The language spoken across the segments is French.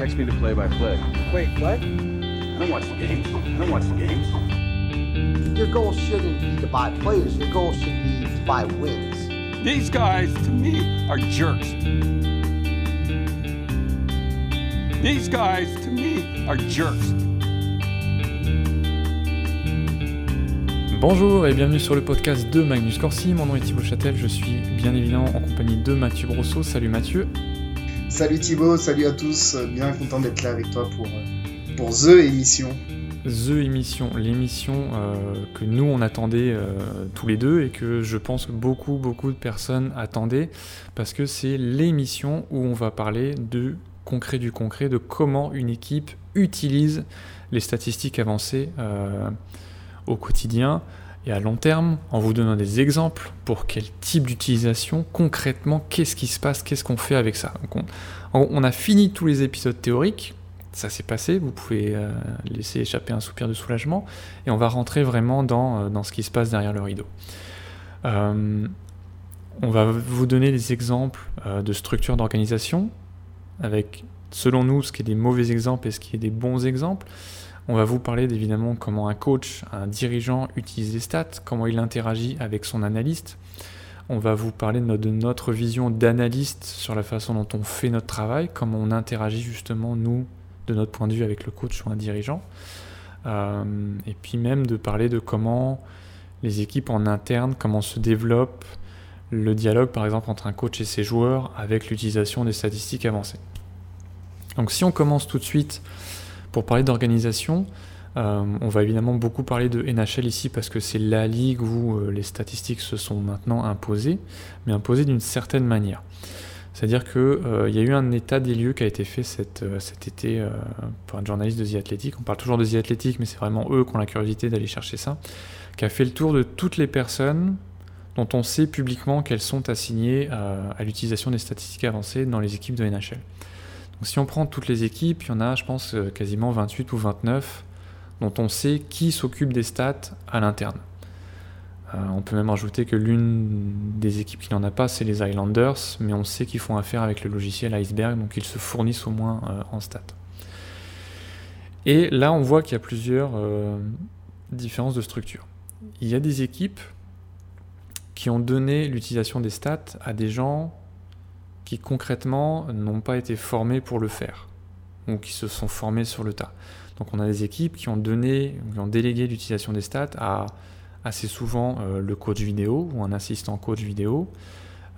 Text me the play-by-play. Wait, what? I don't watch the games. I don't watch the games. Your goal shouldn't be to buy players. Your goal should be to buy wins. These guys, to me, are jerks. These guys, to me, are jerks. Bonjour et bienvenue sur le podcast de Magnus Corsi. Mon nom est Thibaut Châtel, je suis bien évidemment en compagnie de Mathieu Brosseau. Salut Mathieu. Salut Thibaut, salut à tous. Bien content d'être là avec toi pour, euh, pour The émission. The émission, l'émission euh, que nous on attendait euh, tous les deux et que je pense que beaucoup beaucoup de personnes attendaient parce que c'est l'émission où on va parler de concret du concret, de comment une équipe utilise les statistiques avancées euh, au quotidien et à long terme en vous donnant des exemples pour quel type d'utilisation concrètement, qu'est-ce qui se passe, qu'est-ce qu'on fait avec ça. On, on a fini tous les épisodes théoriques, ça s'est passé, vous pouvez euh, laisser échapper un soupir de soulagement, et on va rentrer vraiment dans, euh, dans ce qui se passe derrière le rideau. Euh, on va vous donner des exemples de structures d'organisation, avec selon nous ce qui est des mauvais exemples et ce qui est des bons exemples. On va vous parler évidemment comment un coach, un dirigeant utilise les stats, comment il interagit avec son analyste. On va vous parler de notre, de notre vision d'analyste sur la façon dont on fait notre travail, comment on interagit justement nous de notre point de vue avec le coach ou un dirigeant. Euh, et puis même de parler de comment les équipes en interne, comment se développe le dialogue par exemple entre un coach et ses joueurs avec l'utilisation des statistiques avancées. Donc si on commence tout de suite pour parler d'organisation, euh, on va évidemment beaucoup parler de NHL ici parce que c'est la ligue où euh, les statistiques se sont maintenant imposées, mais imposées d'une certaine manière. C'est-à-dire qu'il euh, y a eu un état des lieux qui a été fait cet, été par un journaliste de The Athletic. On parle toujours de The Athletic, mais c'est vraiment eux qui ont la curiosité d'aller chercher ça. Qui a fait le tour de toutes les personnes dont on sait publiquement qu'elles sont assignées à l'utilisation des statistiques avancées dans les équipes de NHL. Si on prend toutes les équipes, il y en a, je pense, euh, quasiment 28 ou 29 dont on sait qui s'occupe des stats à l'interne. Euh, on peut même ajouter que l'une des équipes qui n'en a pas, c'est les Islanders, mais on sait qu'ils font affaire avec le logiciel Iceberg, donc ils se fournissent au moins euh, en stats. Et là, on voit qu'il y a plusieurs différences de structure. Il y a des équipes qui ont donné l'utilisation des stats à des gens qui concrètement n'ont pas été formés pour le faire, ou qui se sont formés sur le tas. Donc on a des équipes qui ont donné, qui ont délégué l'utilisation des stats à assez souvent euh, le coach vidéo ou un assistant coach vidéo.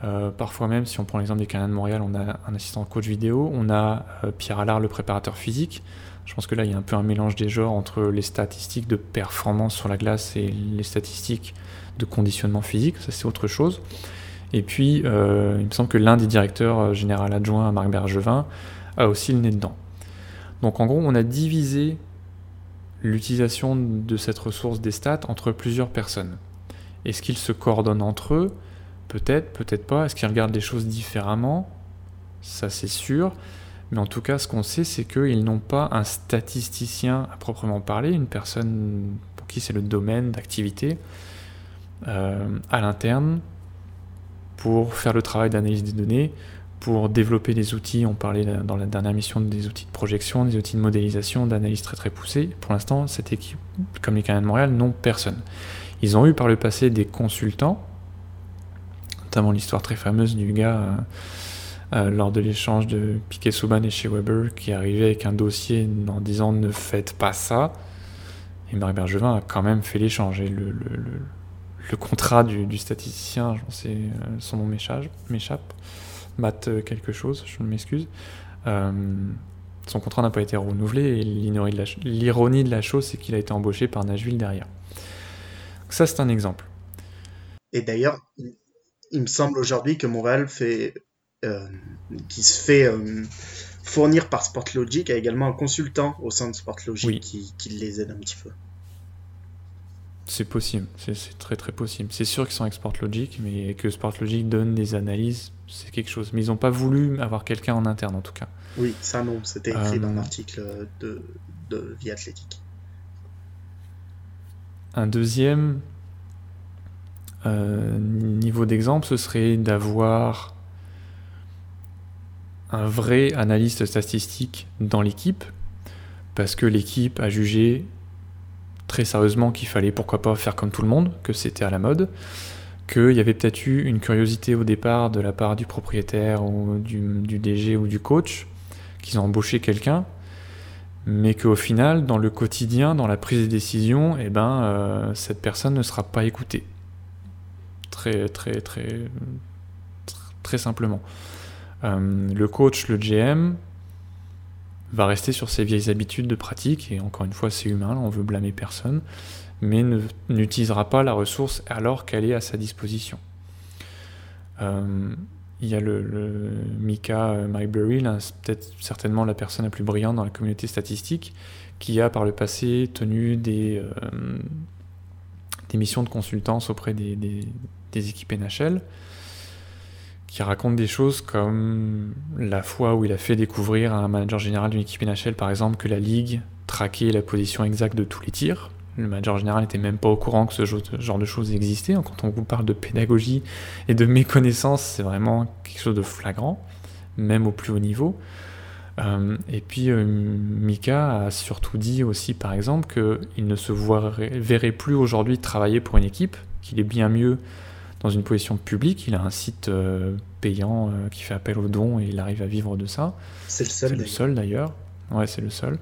Euh, parfois même, si on prend l'exemple des Canadiens de Montréal, on a un assistant coach vidéo, on a euh, Pierre Allard, le préparateur physique. Je pense que là, il y a un peu un mélange des genres entre les statistiques de performance sur la glace et les statistiques de conditionnement physique. Ça, c'est autre chose. Et puis, euh, il me semble que l'un des directeurs euh, général adjoints, Marc Bergevin, a aussi le nez dedans. Donc, en gros, on a divisé l'utilisation de cette ressource des stats entre plusieurs personnes. Est-ce qu'ils se coordonnent entre eux? Peut-être, peut-être pas. Est-ce qu'ils regardent les choses différemment? Ça c'est sûr. Mais en tout cas, ce qu'on sait, c'est qu'ils n'ont pas un statisticien à proprement parler, une personne pour qui c'est le domaine d'activité, euh, à l'interne, pour faire le travail d'analyse des données, pour développer des outils. On parlait dans la dernière mission des outils de projection, des outils de modélisation, d'analyse très très poussés. Pour l'instant, cette équipe, comme les Canadiens de Montréal, n'ont personne. Ils ont eu par le passé des consultants, notamment l'histoire très fameuse du gars euh, euh, lors de l'échange de Piquet Souban et chez Weber qui arrivait avec un dossier en disant ne faites pas ça. Et Marc Bergevin a quand même fait l'échange. Et le, le contrat du, du statisticien, je sais, euh, son nom m'échappe, Matt euh, quelque chose, je m'excuse. Euh, son contrat n'a pas été renouvelé et l'ironie de, la chose, c'est qu'il a été embauché par Nashville derrière. Donc ça, c'est un exemple. Et d'ailleurs, il me semble aujourd'hui que Montréal fait, euh, qui se fait euh, fournir par Sportlogic a également un consultant au sein de Sportlogic Oui. qui, qui les aide un petit peu. C'est possible, c'est très très possible. C'est sûr qu'ils sont avec Sportlogic, mais que Sportlogic donne des analyses, c'est quelque chose. Mais ils n'ont pas voulu avoir quelqu'un en interne en tout cas. Oui, ça non, c'était écrit Euh, dans l'article de, de Vie Athlétique. Un deuxième euh, niveau d'exemple, ce serait d'avoir un vrai analyste statistique dans l'équipe, parce que l'équipe a jugé très sérieusement qu'il fallait pourquoi pas faire comme tout le monde, que c'était à la mode, qu'il y avait peut-être eu une curiosité au départ de la part du propriétaire ou du, du DG ou du coach, qu'ils ont embauché quelqu'un, mais qu'au final, dans le quotidien, dans la prise de décision, eh ben, euh, cette personne ne sera pas écoutée. Très, très, très, très simplement. Euh, le coach, le GM, va rester sur ses vieilles habitudes de pratique, et encore une fois, c'est humain, on veut blâmer personne, mais n'utilisera pas la ressource alors qu'elle est à sa disposition. Euh, il y a le, Mika euh, Mybury, peut-être certainement la personne la plus brillante dans la communauté statistique, qui a par le passé tenu des, euh, missions de consultance auprès des, équipes NHL, qui raconte des choses comme la fois où il a fait découvrir à un manager général d'une équipe NHL, par exemple, que la ligue traquait la position exacte de tous les tirs, le manager général n'était même pas au courant que ce genre de choses existait. Quand on vous parle de pédagogie et de méconnaissance, c'est vraiment quelque chose de flagrant, même au plus haut niveau. Euh, et puis euh, Mika a surtout dit aussi, par exemple, qu'il ne se verrait plus aujourd'hui travailler pour une équipe, qu'il est bien mieux dans une position publique. Il a un site euh, payant qui fait appel aux dons et il arrive à vivre de ça. C'est le seul. C'est le seul d'ailleurs. Ouais, c'est le seul.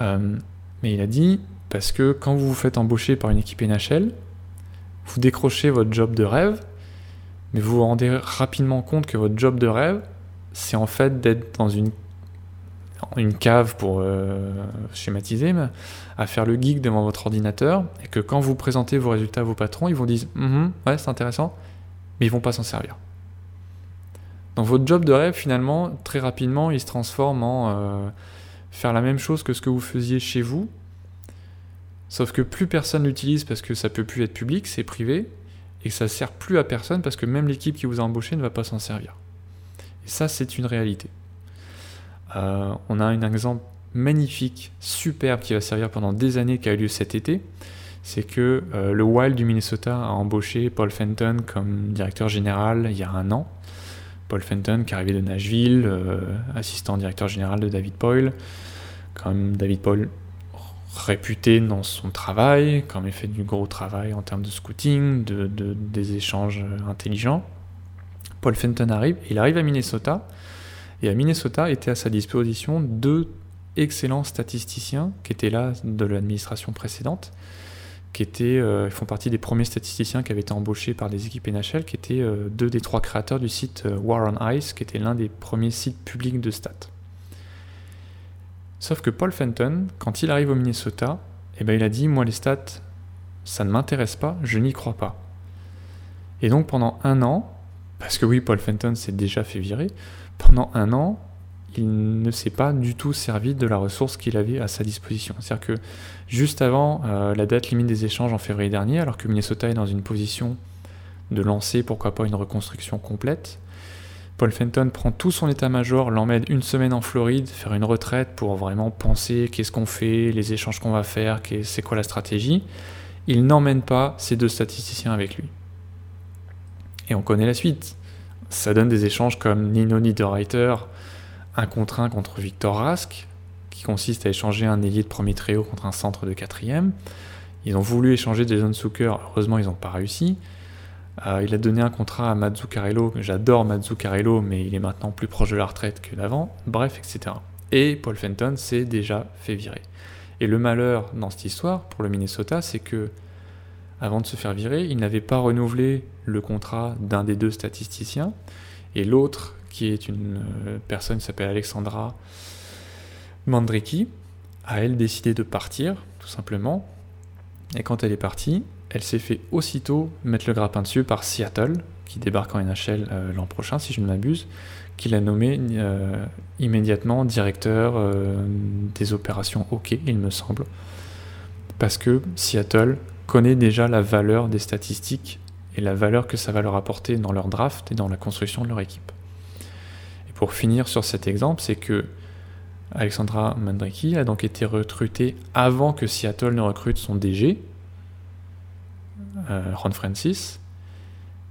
mais il a dit parce que quand vous vous faites embaucher par une équipe NHL, vous décrochez votre job de rêve, mais vous vous rendez rapidement compte que votre job de rêve, c'est en fait d'être dans une, une cave pour euh, schématiser, mais à faire le geek devant votre ordinateur, et que quand vous présentez vos résultats à vos patrons, ils vont dire mm-hmm, ouais c'est intéressant, mais ils vont pas s'en servir. Donc votre job de rêve, finalement, très rapidement, il se transforme en euh, faire la même chose que ce que vous faisiez chez vous, Sauf que plus personne l'utilise parce que ça peut plus être public, c'est privé, et ça sert plus à personne parce que même l'équipe qui vous a embauché ne va pas s'en servir. Et ça, c'est une réalité. Euh, on a un exemple magnifique, superbe, qui va servir pendant des années, qui a eu lieu cet été. C'est que euh, le Wild du Minnesota a embauché Paul Fenton comme directeur général il y a un an. Paul Fenton, qui est arrivé de Nashville, euh, assistant directeur général de David Poyle. Comme David Poyle réputé dans son travail, comme il fait du gros travail en termes de scouting, de, des échanges intelligents. Paul Fenton arrive, il arrive à Minnesota, et à Minnesota étaient à sa disposition deux excellents statisticiens qui étaient là de l'administration précédente, qui étaient, euh, font partie des premiers statisticiens qui avaient été embauchés par des équipes NHL, qui étaient euh, deux des trois créateurs du site euh, War on Ice, qui était l'un des premiers sites publics de stats. Sauf que Paul Fenton, quand il arrive au Minnesota, eh ben il a dit Moi, les stats, ça ne m'intéresse pas, je n'y crois pas. Et donc, pendant un an, parce que oui, Paul Fenton s'est déjà fait virer, pendant un an, il ne s'est pas du tout servi de la ressource qu'il avait à sa disposition. C'est-à-dire que juste avant euh, la date limite des échanges en février dernier, alors que Minnesota est dans une position de lancer, pourquoi pas, une reconstruction complète, Paul Fenton prend tout son état-major, l'emmène une semaine en Floride, faire une retraite pour vraiment penser qu'est-ce qu'on fait, les échanges qu'on va faire, c'est quoi la stratégie. Il n'emmène pas ces deux statisticiens avec lui. Et on connaît la suite. Ça donne des échanges comme Nino Niederreiter, un contre un contre Victor Rask, qui consiste à échanger un ailier de premier trio contre un centre de quatrième. Ils ont voulu échanger Jason Zucker, heureusement ils n'ont pas réussi. Euh, il a donné un contrat à Mazzuccarello, j'adore Mazzuccarello, mais il est maintenant plus proche de la retraite que d'avant, bref, etc. Et Paul Fenton s'est déjà fait virer. Et le malheur dans cette histoire, pour le Minnesota, c'est que, avant de se faire virer, il n'avait pas renouvelé le contrat d'un des deux statisticiens, et l'autre, qui est une euh, personne qui s'appelle Alexandra Mandriki, a elle décidé de partir, tout simplement. Et quand elle est partie, elle s'est fait aussitôt mettre le grappin dessus par Seattle, qui débarque en NHL euh, l'an prochain, si je ne m'abuse, qui l'a nommé euh, immédiatement directeur des opérations hockey, il me semble. Parce que Seattle connaît déjà la valeur des statistiques et la valeur que ça va leur apporter dans leur draft et dans la construction de leur équipe. Et pour finir sur cet exemple, c'est que Alexandra Mandriki a donc été recrutée avant que Seattle ne recrute son DG, euh, Ron Francis.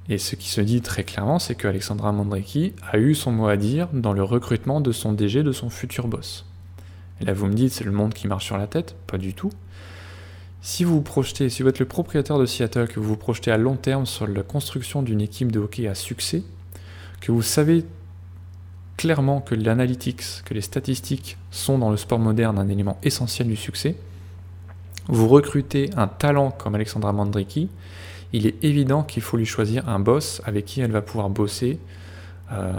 Et ce qui se dit très clairement, c'est que Alexandra Mandreki a eu son mot à dire dans le recrutement de son DG, de son futur boss. Et là, vous me dites, c'est le monde qui marche sur la tête? Pas du tout. Si vous vous projetez, si vous êtes le propriétaire de Seattle, que vous vous projetez à long terme sur la construction d'une équipe de hockey à succès, que vous savez clairement que l'analytics, que les statistiques sont dans le sport moderne un élément essentiel du succès, vous recrutez un talent comme Alexandra Mandriki, il est évident qu'il faut lui choisir un boss avec qui elle va pouvoir bosser euh,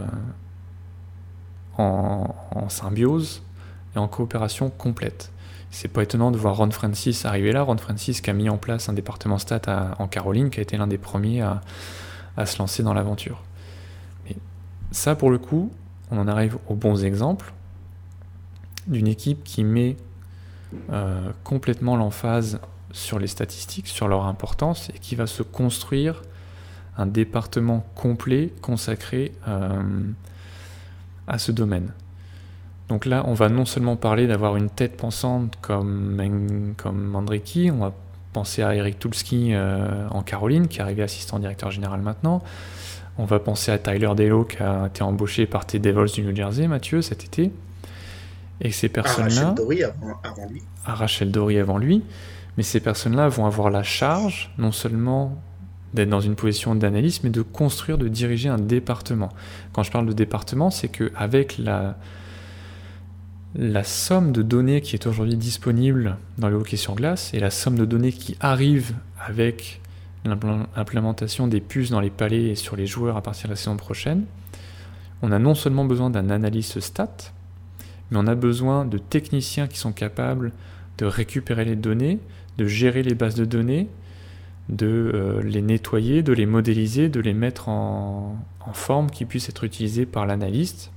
en, symbiose et en coopération complète. C'est pas étonnant de voir Ron Francis arriver là. Ron Francis qui a mis en place un département stat en Caroline, qui a été l'un des premiers à, se lancer dans l'aventure. Mais ça, pour le coup, on en arrive aux bons exemples d'une équipe qui met euh, complètement l'emphase sur les statistiques, sur leur importance, et qui va se construire un département complet consacré euh, à ce domaine. Donc là, on va non seulement parler d'avoir une tête pensante comme, comme Mandriki, on va penser à Eric Tulski euh, en Caroline, qui est arrivé assistant directeur général maintenant, on va penser à Tyler Delo qui a été embauché par tes Devils du New Jersey, Mathieu, cet été. Et ces personnes-là. À Rachel Dory avant, lui. À Rachel Dory avant lui. Mais ces personnes-là vont avoir la charge, non seulement d'être dans une position d'analyse, mais de construire, de diriger un département. Quand je parle de département, c'est qu'avec la, la somme de données qui est aujourd'hui disponible dans le hockey sur glace et la somme de données qui arrive avec l'implémentation des puces dans les palais et sur les joueurs à partir de la saison prochaine, on a non seulement besoin d'un analyste stat, mais on a besoin de techniciens qui sont capables de récupérer les données, de gérer les bases de données, de euh, les nettoyer, de les modéliser, de les mettre en, en forme qui puissent être utilisées par l'analyste,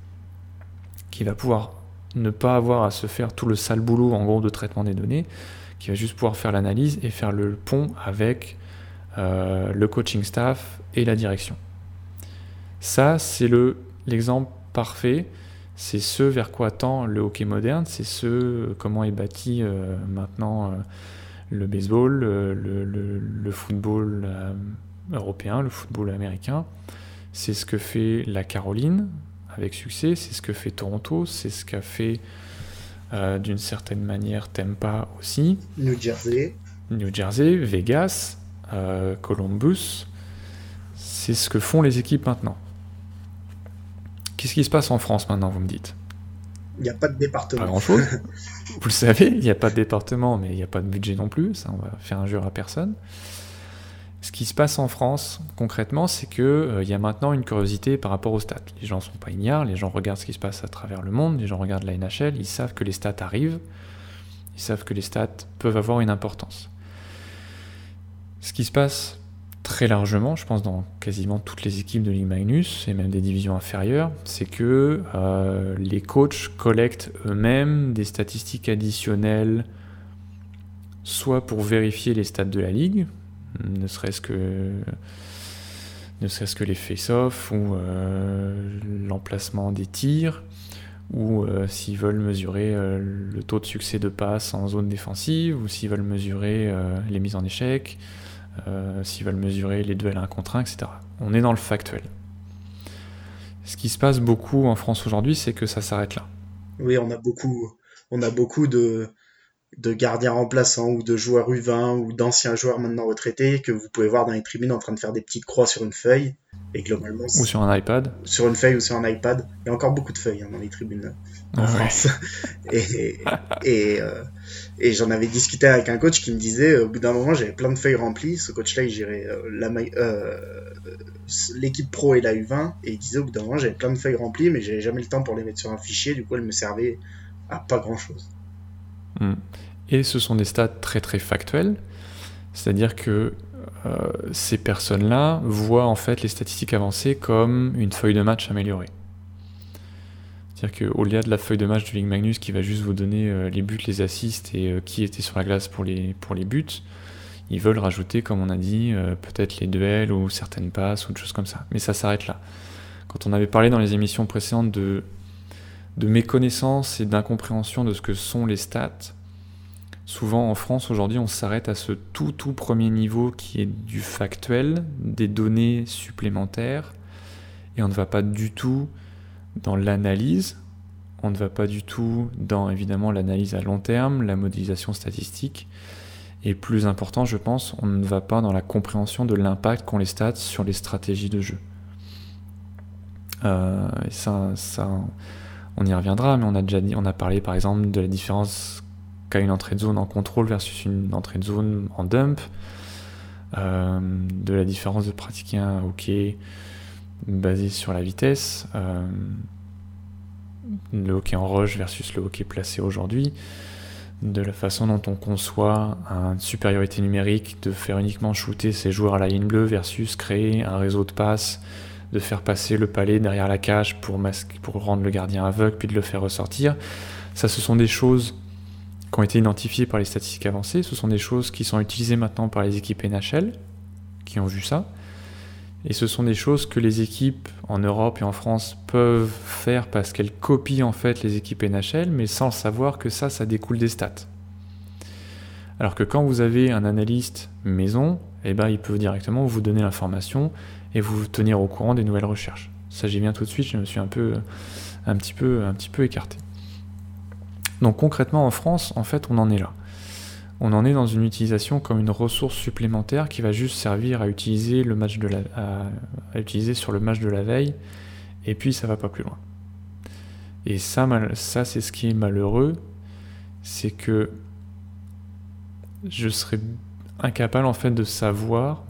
qui va pouvoir ne pas avoir à se faire tout le sale boulot en gros de traitement des données, qui va juste pouvoir faire l'analyse et faire le pont avec euh, le coaching staff et la direction. Ça, c'est le, l'exemple parfait. C'est ce vers quoi tend le hockey moderne, c'est ce comment est bâti euh, maintenant euh, le baseball, le football européen, le football américain. C'est ce que fait la Caroline avec succès, c'est ce que fait Toronto, c'est ce qu'a fait d'une certaine manière Tampa aussi. New Jersey. New Jersey, Vegas, euh, Columbus, c'est ce que font les équipes maintenant. Qu'est-ce qui se passe en France maintenant, vous me dites? Il n'y a pas de département. Pas grand-chose. vous le savez, il n'y a pas de département, mais il n'y a pas de budget non plus. Ça, on va faire injure à personne. Ce qui se passe en France, concrètement, c'est qu'il euh, y a maintenant une curiosité par rapport aux stats. Les gens ne sont pas ignares, les gens regardent ce qui se passe à travers le monde, les gens regardent la NHL, ils savent que les stats arrivent, ils savent que les stats peuvent avoir une importance. Ce qui se passe très largement, je pense dans quasiment toutes les équipes de Ligue Magnus et même des divisions inférieures, c'est que euh, les coachs collectent eux-mêmes des statistiques additionnelles, soit pour vérifier les stats de la ligue, ne serait-ce que les face-off ou euh, l'emplacement des tirs, ou euh, s'ils veulent mesurer le taux de succès de passe en zone défensive, ou s'ils veulent mesurer les mises en échec, euh, s'ils veulent mesurer les duels 1 contre 1, etc. On est dans le factuel. Ce qui se passe beaucoup en France aujourd'hui, c'est que ça s'arrête là. Oui, on a beaucoup, on a beaucoup de, de gardiens remplaçants ou de joueurs U20 ou d'anciens joueurs maintenant retraités que vous pouvez voir dans les tribunes en train de faire des petites croix sur une feuille. Et globalement, ou sur un iPad. Sur une feuille ou sur un iPad. Il y a encore beaucoup de feuilles hein, dans les tribunes en France. et, et, euh, et j'en avais discuté avec un coach qui me disait, au bout d'un moment, j'avais plein de feuilles remplies. Ce coach-là, il gérait euh, euh, l'équipe pro et la U20. Et il disait, au bout d'un moment, j'avais plein de feuilles remplies, mais j'avais jamais le temps pour les mettre sur un fichier. Du coup, elles me servaient à pas grand-chose. Hmm. Et ce sont des stats très très factuels. C'est-à-dire que euh, ces personnes-là voient en fait les statistiques avancées comme une feuille de match améliorée. C'est-à-dire qu'au-delà de la feuille de match de Ligue Magnus qui va juste vous donner euh, les buts, les assists et euh, qui était sur la glace pour les, pour les buts, ils veulent rajouter, comme on a dit, peut-être les duels ou certaines passes ou des choses comme ça. Mais ça s'arrête là. Quand on avait parlé dans les émissions précédentes de, de méconnaissance et d'incompréhension de ce que sont les stats, Souvent en France aujourd'hui on s'arrête à ce tout tout premier niveau qui est du factuel, des données supplémentaires, et on ne va pas du tout dans l'analyse, on ne va pas du tout dans évidemment l'analyse à long terme, la modélisation statistique, et plus important je pense, on ne va pas dans la compréhension de l'impact qu'ont les stats sur les stratégies de jeu. Euh, ça, on y reviendra, mais on a déjà dit, on a parlé par exemple de la différence qu'a une entrée de zone en contrôle versus une entrée de zone en dump, euh, de la différence de pratiquer un hockey basé sur la vitesse, euh, le hockey en rush versus le hockey placé aujourd'hui, de la façon dont on conçoit une supériorité numérique, de faire uniquement shooter ses joueurs à la ligne bleue versus créer un réseau de passes de faire passer le palais derrière la cage pour, masquer, pour rendre le gardien aveugle, puis de le faire ressortir. Ça, ce sont des choses qui ont été identifiées par les statistiques avancées. Ce sont des choses qui sont utilisées maintenant par les équipes NHL, qui ont vu ça. Et ce sont des choses que les équipes en Europe et en France peuvent faire parce qu'elles copient en fait les équipes NHL, mais sans savoir que ça, ça découle des stats. Alors que quand vous avez un analyste maison, eh ben, il peut directement vous donner l'information et vous tenir au courant des nouvelles recherches. Ça j'y viens tout de suite, je me suis un peu, un petit peu, un petit peu écarté. Donc concrètement en France, en fait, on en est là. On en est dans une utilisation comme une ressource supplémentaire qui va juste servir à utiliser le match de la, à, utiliser sur le match de la veille, et puis ça va pas plus loin. Et ça, ça c'est ce qui est malheureux, c'est que je serais incapable en fait de savoir,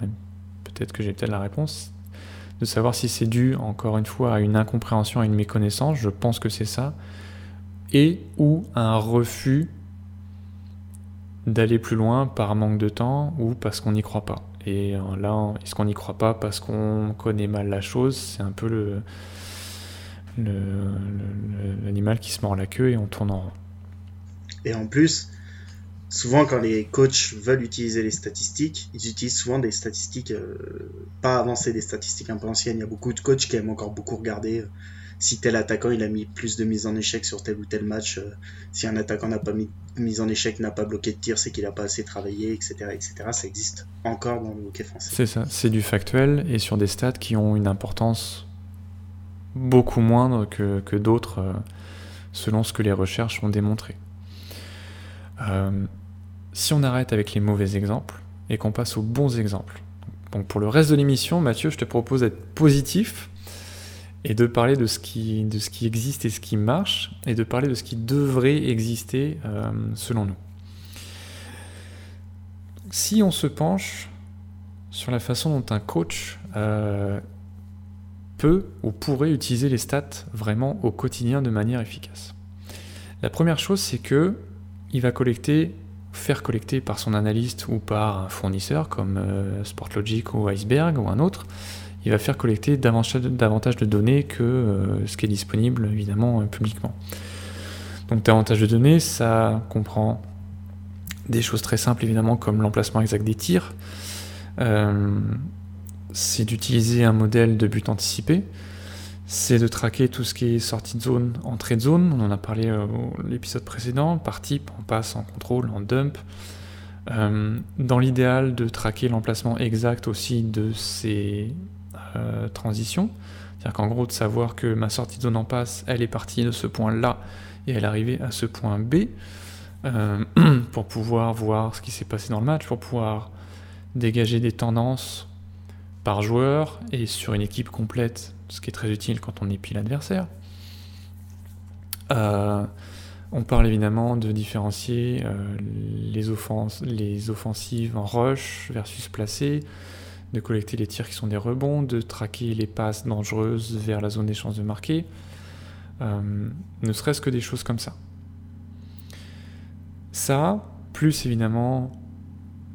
peut-être que j'ai peut-être la réponse, de savoir si c'est dû, encore une fois, à une incompréhension, à une méconnaissance, je pense que c'est ça, et ou à un refus d'aller plus loin par manque de temps ou parce qu'on n'y croit pas. Et euh, là, est-ce qu'on n'y croit pas parce qu'on connaît mal la chose? C'est un peu le, l'animal qui se mord la queue et on tourne en rond. Et en plus, souvent quand les coachs veulent utiliser les statistiques, ils utilisent souvent des statistiques euh, pas avancées, des statistiques un peu anciennes. Il y a beaucoup de coachs qui aiment encore beaucoup regarder euh, si tel attaquant il a mis plus de mises en échec sur tel ou tel match. Euh, si un attaquant n'a pas mis en échec, n'a pas bloqué de tir, c'est qu'il n'a pas assez travaillé, etc., etc. Ça existe encore dans le hockey français. C'est ça, c'est du factuel et sur des stats qui ont une importance beaucoup moindre que, que d'autres selon ce que les recherches ont démontré. Si on arrête avec les mauvais exemples et qu'on passe aux bons exemples. Donc pour le reste de l'émission, Mathieu, je te propose d'être positif et de parler de ce, qui, existe et ce qui marche, et de parler de ce qui devrait exister euh, selon nous. Si on se penche sur la façon dont un coach euh, peut ou pourrait utiliser les stats vraiment au quotidien de manière efficace. La première chose, c'est que il va collecter faire collecter par son analyste ou par un fournisseur comme euh, Sportlogic ou Iceberg ou un autre, il va faire collecter davantage de, données que euh, ce qui est disponible évidemment euh, publiquement. Donc davantage de données, ça comprend des choses très simples évidemment comme l'emplacement exact des tirs. c'est d'utiliser un modèle de but anticipé c'est de traquer tout ce qui est sortie de zone, entrée de zone. On en a parlé euh, l'épisode précédent, par type, en passe, en contrôle, en dump. Euh, dans l'idéal, de traquer l'emplacement exact aussi de ces euh, transitions. C'est-à-dire qu'en gros, de savoir que ma sortie de zone en passe, elle est partie de ce point-là et elle est arrivée à ce point B, pour pouvoir voir ce qui s'est passé dans le match, pour pouvoir dégager des tendances par joueur et sur une équipe complète ce qui est très utile quand on épile l'adversaire. Euh, on parle évidemment de différencier euh, les, les offensives en rush versus placées, de collecter les tirs qui sont des rebonds, de traquer les passes dangereuses vers la zone des chances de marquer, euh, ne serait-ce que des choses comme ça. Ça, plus évidemment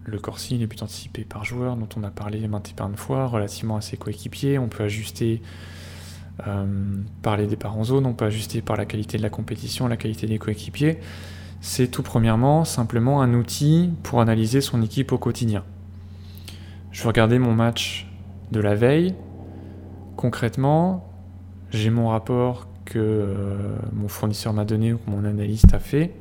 le corsi, les buts anticipés par joueur, dont on a parlé maintes et maintes fois, relativement à ses coéquipiers. On peut ajuster euh, par les départs en zone, on peut ajuster par la qualité de la compétition, la qualité des coéquipiers. C'est tout premièrement simplement un outil pour analyser son équipe au quotidien. Je vais regarder mon match de la veille. Concrètement, j'ai mon rapport que euh, mon fournisseur m'a donné ou que mon analyste a fait.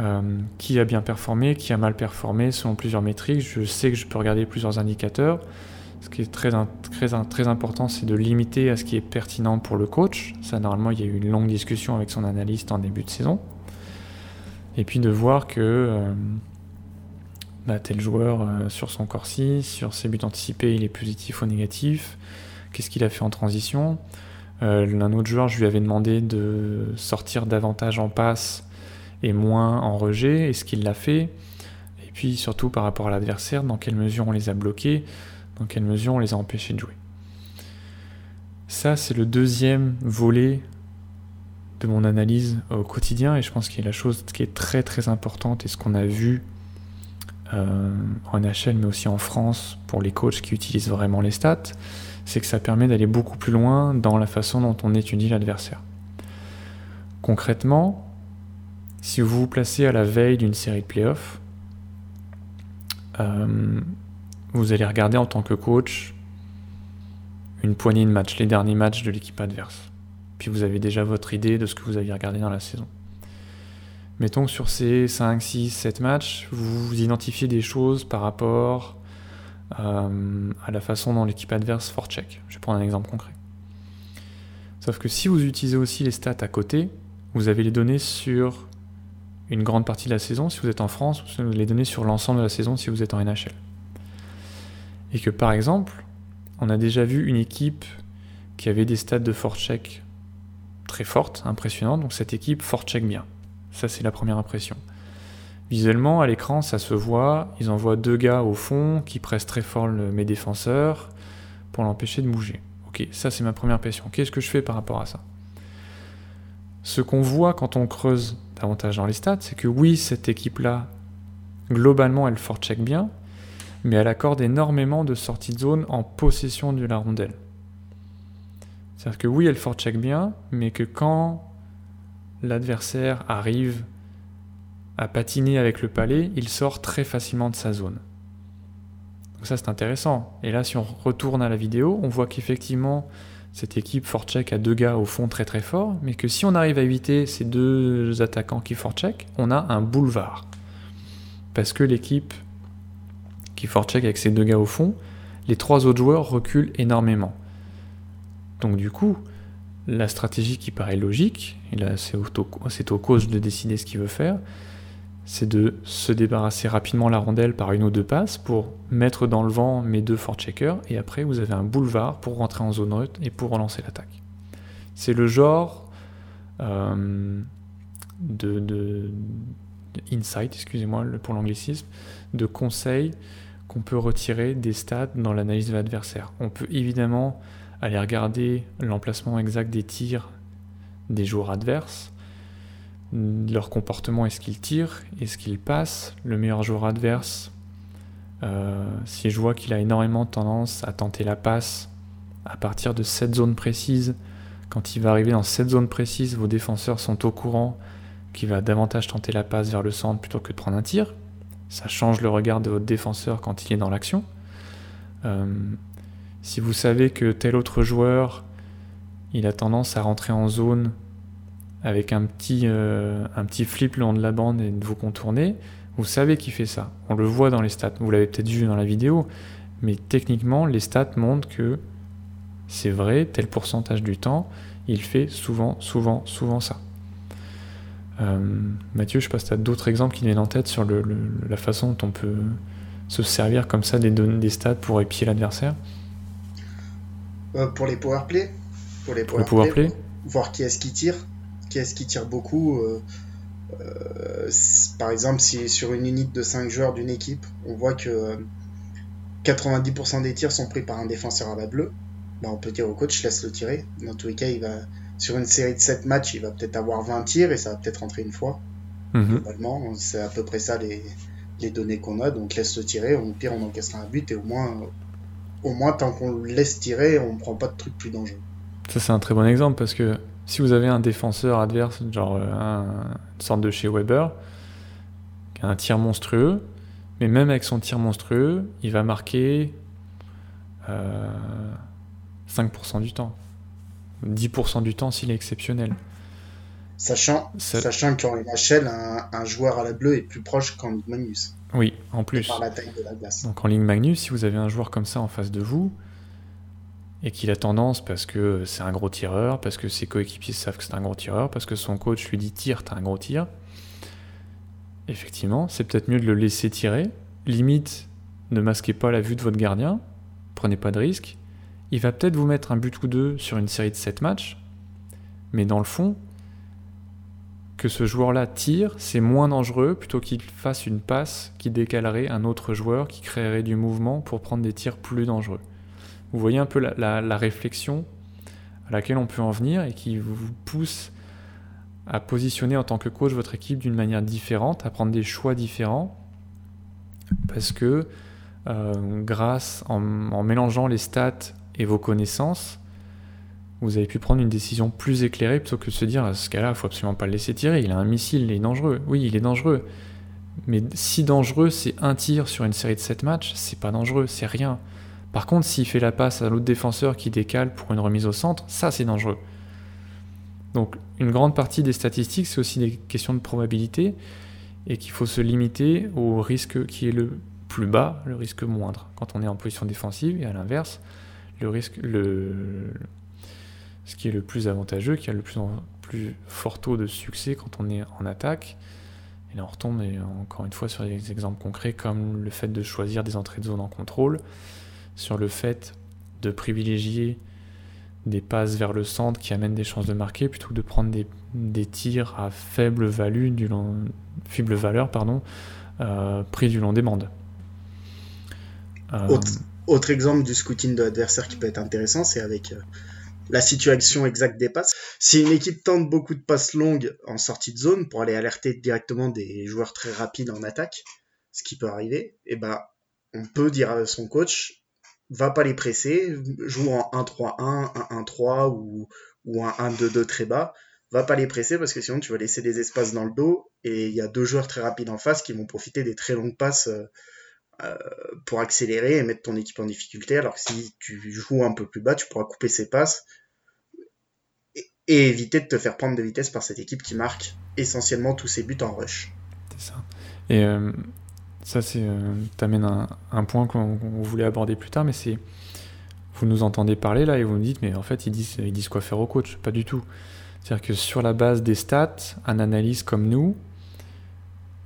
Euh, qui a bien performé, qui a mal performé selon plusieurs métriques. Je sais que je peux regarder plusieurs indicateurs. Ce qui est très, très, très important, c'est de limiter à ce qui est pertinent pour le coach. Ça, normalement, il y a eu une longue discussion avec son analyste en début de saison. Et puis de voir que euh, bah, tel joueur, euh, sur son corsi, sur ses buts anticipés, il est positif ou négatif. Qu'est-ce qu'il a fait en transition? Un autre joueur, je lui avais demandé de sortir davantage en passe moins en rejet. Est-ce qu'il l'a fait Et puis surtout par rapport à l'adversaire, dans quelle mesure on les a bloqués dans quelle mesure on les a empêchés de jouer. Ça, c'est le deuxième volet de mon analyse au quotidien et je pense qu'il y a la chose qui est très très importante et ce qu'on a vu euh, en NHL mais aussi en France pour les coachs qui utilisent vraiment les stats, c'est que ça permet d'aller beaucoup plus loin dans la façon dont on étudie l'adversaire. Concrètement, si vous vous placez à la veille d'une série de playoffs, euh, vous allez regarder en tant que coach une poignée de matchs, les derniers matchs de l'équipe adverse. Puis vous avez déjà votre idée de ce que vous aviez regardé dans la saison. Mettons que sur ces 5, 6, 7 matchs, vous identifiez des choses par rapport euh, à la façon dont l'équipe adverse check. Je vais prendre un exemple concret. Sauf que si vous utilisez aussi les stats à côté, vous avez les données sur une grande partie de la saison. Si vous êtes en France, avez les données sur l'ensemble de la saison si vous êtes en NHL. Et que par exemple, on a déjà vu une équipe qui avait des stats de check très fortes, impressionnantes, donc cette équipe check bien. Ça, c'est la première impression. Visuellement, à l'écran, ça se voit, ils envoient deux gars au fond qui pressent très fort mes défenseurs pour l'empêcher de bouger. Ok, ça c'est ma première impression. Qu'est-ce que je fais par rapport à ça? Ce qu'on voit quand on creuse davantage dans les stats, c'est que oui, cette équipe-là, globalement, elle check bien, mais elle accorde énormément de sorties de zone en possession de la rondelle. C'est-à-dire que oui, elle check bien, mais que quand l'adversaire arrive à patiner avec le palais, il sort très facilement de sa zone. Donc ça c'est intéressant. Et là si on retourne à la vidéo, on voit qu'effectivement cette équipe check a deux gars au fond très très forts, mais que si on arrive à éviter ces deux attaquants qui check, on a un boulevard. Parce que l'équipe qui check avec ses deux gars au fond, les trois autres joueurs reculent énormément. Donc du coup, la stratégie qui paraît logique, et là c'est au, coach de décider ce qu'il veut faire, c'est de se débarrasser rapidement la rondelle par une ou deux passes pour mettre dans le vent mes deux checkers et après vous avez un boulevard pour rentrer en zone neutre et pour relancer l'attaque. C'est le genre euh, de, insight, excusez-moi pour l'anglicisme, de conseil qu'on peut retirer des stats dans l'analyse de l'adversaire. On peut évidemment aller regarder l'emplacement exact des tirs des joueurs adverses, leur comportement, est-ce qu'ils tirent, est-ce qu'ils passent, le meilleur joueur adverse, euh, si je vois qu'il a énormément tendance à tenter la passe à partir de cette zone précise, quand il va arriver dans cette zone précise, vos défenseurs sont au courant qu'il va davantage tenter la passe vers le centre plutôt que de prendre un tir, ça change le regard de votre défenseur quand il est dans l'action. Euh, si vous savez que tel autre joueur, il a tendance à rentrer en zone avec un petit, euh, un petit flip le long de la bande et de vous contourner, vous savez qu'il fait ça. On le voit dans les stats. Vous l'avez peut-être vu dans la vidéo, mais techniquement, les stats montrent que c'est vrai, tel pourcentage du temps, il fait souvent, souvent, souvent ça. Euh, Mathieu, je sais pas si tu as d'autres exemples qui viennent en tête sur la façon dont on peut se servir comme ça des, données, des stats pour épier l'adversaire. Euh, pour les powerplay Pour les powerplay, voir qui est-ce qui tire, qui est-ce qui tire beaucoup. Euh, par exemple, si sur une unité de 5 joueurs d'une équipe, on voit que 90% des tirs sont pris par un défenseur à la bleue, bah, on peut dire au coach laisse le tirer. Dans tous les cas, il va, sur une série de 7 matchs, il va peut-être avoir 20 tirs et ça va peut-être rentrer une fois. Mhm. Globalement, c'est à peu près ça les, les données qu'on a. Donc laisse-le tirer, au pire on encaissera un but et au moins, au moins tant qu'on le laisse tirer, on ne prend pas de trucs plus dangereux. Ça c'est un très bon exemple parce que si vous avez un défenseur adverse, genre euh, un, une sorte de chez Weber, qui a un tir monstrueux, mais même avec son tir monstrueux, il va marquer 5% euh, du temps. 10% du temps s'il est exceptionnel. Sachant, Ça- sachant qu'en NHL, un, un joueur à la bleue est plus proche qu'en Ligue Magnus, Oui, en plus. par la taille de la glace. Donc en ligne Magnus, si vous avez un joueur comme ça en face de vous, et qu'il a tendance parce que c'est un gros tireur, parce que ses coéquipiers savent que c'est un gros tireur, parce que son coach lui dit tire, t'as un gros tir, effectivement, c'est peut-être mieux de le laisser tirer. Limite, ne masquez pas la vue de votre gardien, prenez pas de risque. Il va peut-être vous mettre un but ou deux sur une série de 7 matchs, mais dans le fond, que ce joueur-là tire, c'est moins dangereux plutôt qu'il fasse une passe qui décalerait un autre joueur, qui créerait du mouvement pour prendre des tirs plus dangereux. Vous voyez un peu la, la- la réflexion à laquelle on peut en venir et qui vous pousse à positionner en tant que coach votre équipe d'une manière différente, à prendre des choix différents, parce que euh, grâce en, mélangeant les stats et vos connaissances, vous avez pu prendre une décision plus éclairée plutôt que de se dire à ce cas-là, il faut absolument pas le laisser tirer, il a un missile, il est dangereux. Oui, il est dangereux. Mais si dangereux, c'est un tir sur une série de 7 matchs, c'est pas dangereux, c'est rien. Par contre, s'il fait la passe à l'autre défenseur qui décale pour une remise au centre, ça c'est dangereux. Donc une grande partie des statistiques, c'est aussi des questions de probabilité et qu'il faut se limiter au risque qui est le plus bas, le risque moindre quand on est en position défensive et à l'inverse, le risque le ce qui est le plus avantageux, qui a le plus, fort taux de succès quand on est en attaque. Et là, on retombe et encore une fois sur des exemples concrets comme le fait de choisir des entrées de zone en contrôle, sur le fait de privilégier des passes vers le centre qui amènent des chances de marquer plutôt que de prendre des, des tirs à faible, value du long, valeur pardon, euh, pris du long des bandes. Autre, exemple du scouting de l'adversaire qui peut être intéressant, c'est avec euh, la situation exacte des passes. Si une équipe tente beaucoup de passes longues en sortie de zone pour aller alerter directement des joueurs très rapides en attaque, ce qui peut arriver, et ben on peut dire à son coach va pas les presser, joue en 1-3-1, 1-1-3 ou, ou un 1-2-2 très bas. Va pas les presser parce que sinon tu vas laisser des espaces dans le dos et il y a deux joueurs très rapides en face qui vont profiter des très longues passes euh, euh, pour accélérer et mettre ton équipe en difficulté. Alors que si tu joues un peu plus bas, tu pourras couper ses passes et, et éviter de te faire prendre de vitesse par cette équipe qui marque essentiellement tous ses buts en rush. C'est ça. Et euh, ça, c'est, euh, t'amènes un, point qu'on voulait aborder plus tard, mais c'est, vous nous entendez parler là et vous nous dites, mais en fait, ils disent, ils disent quoi faire au coach? Pas du tout. C'est-à-dire que sur la base des stats, un analyste comme nous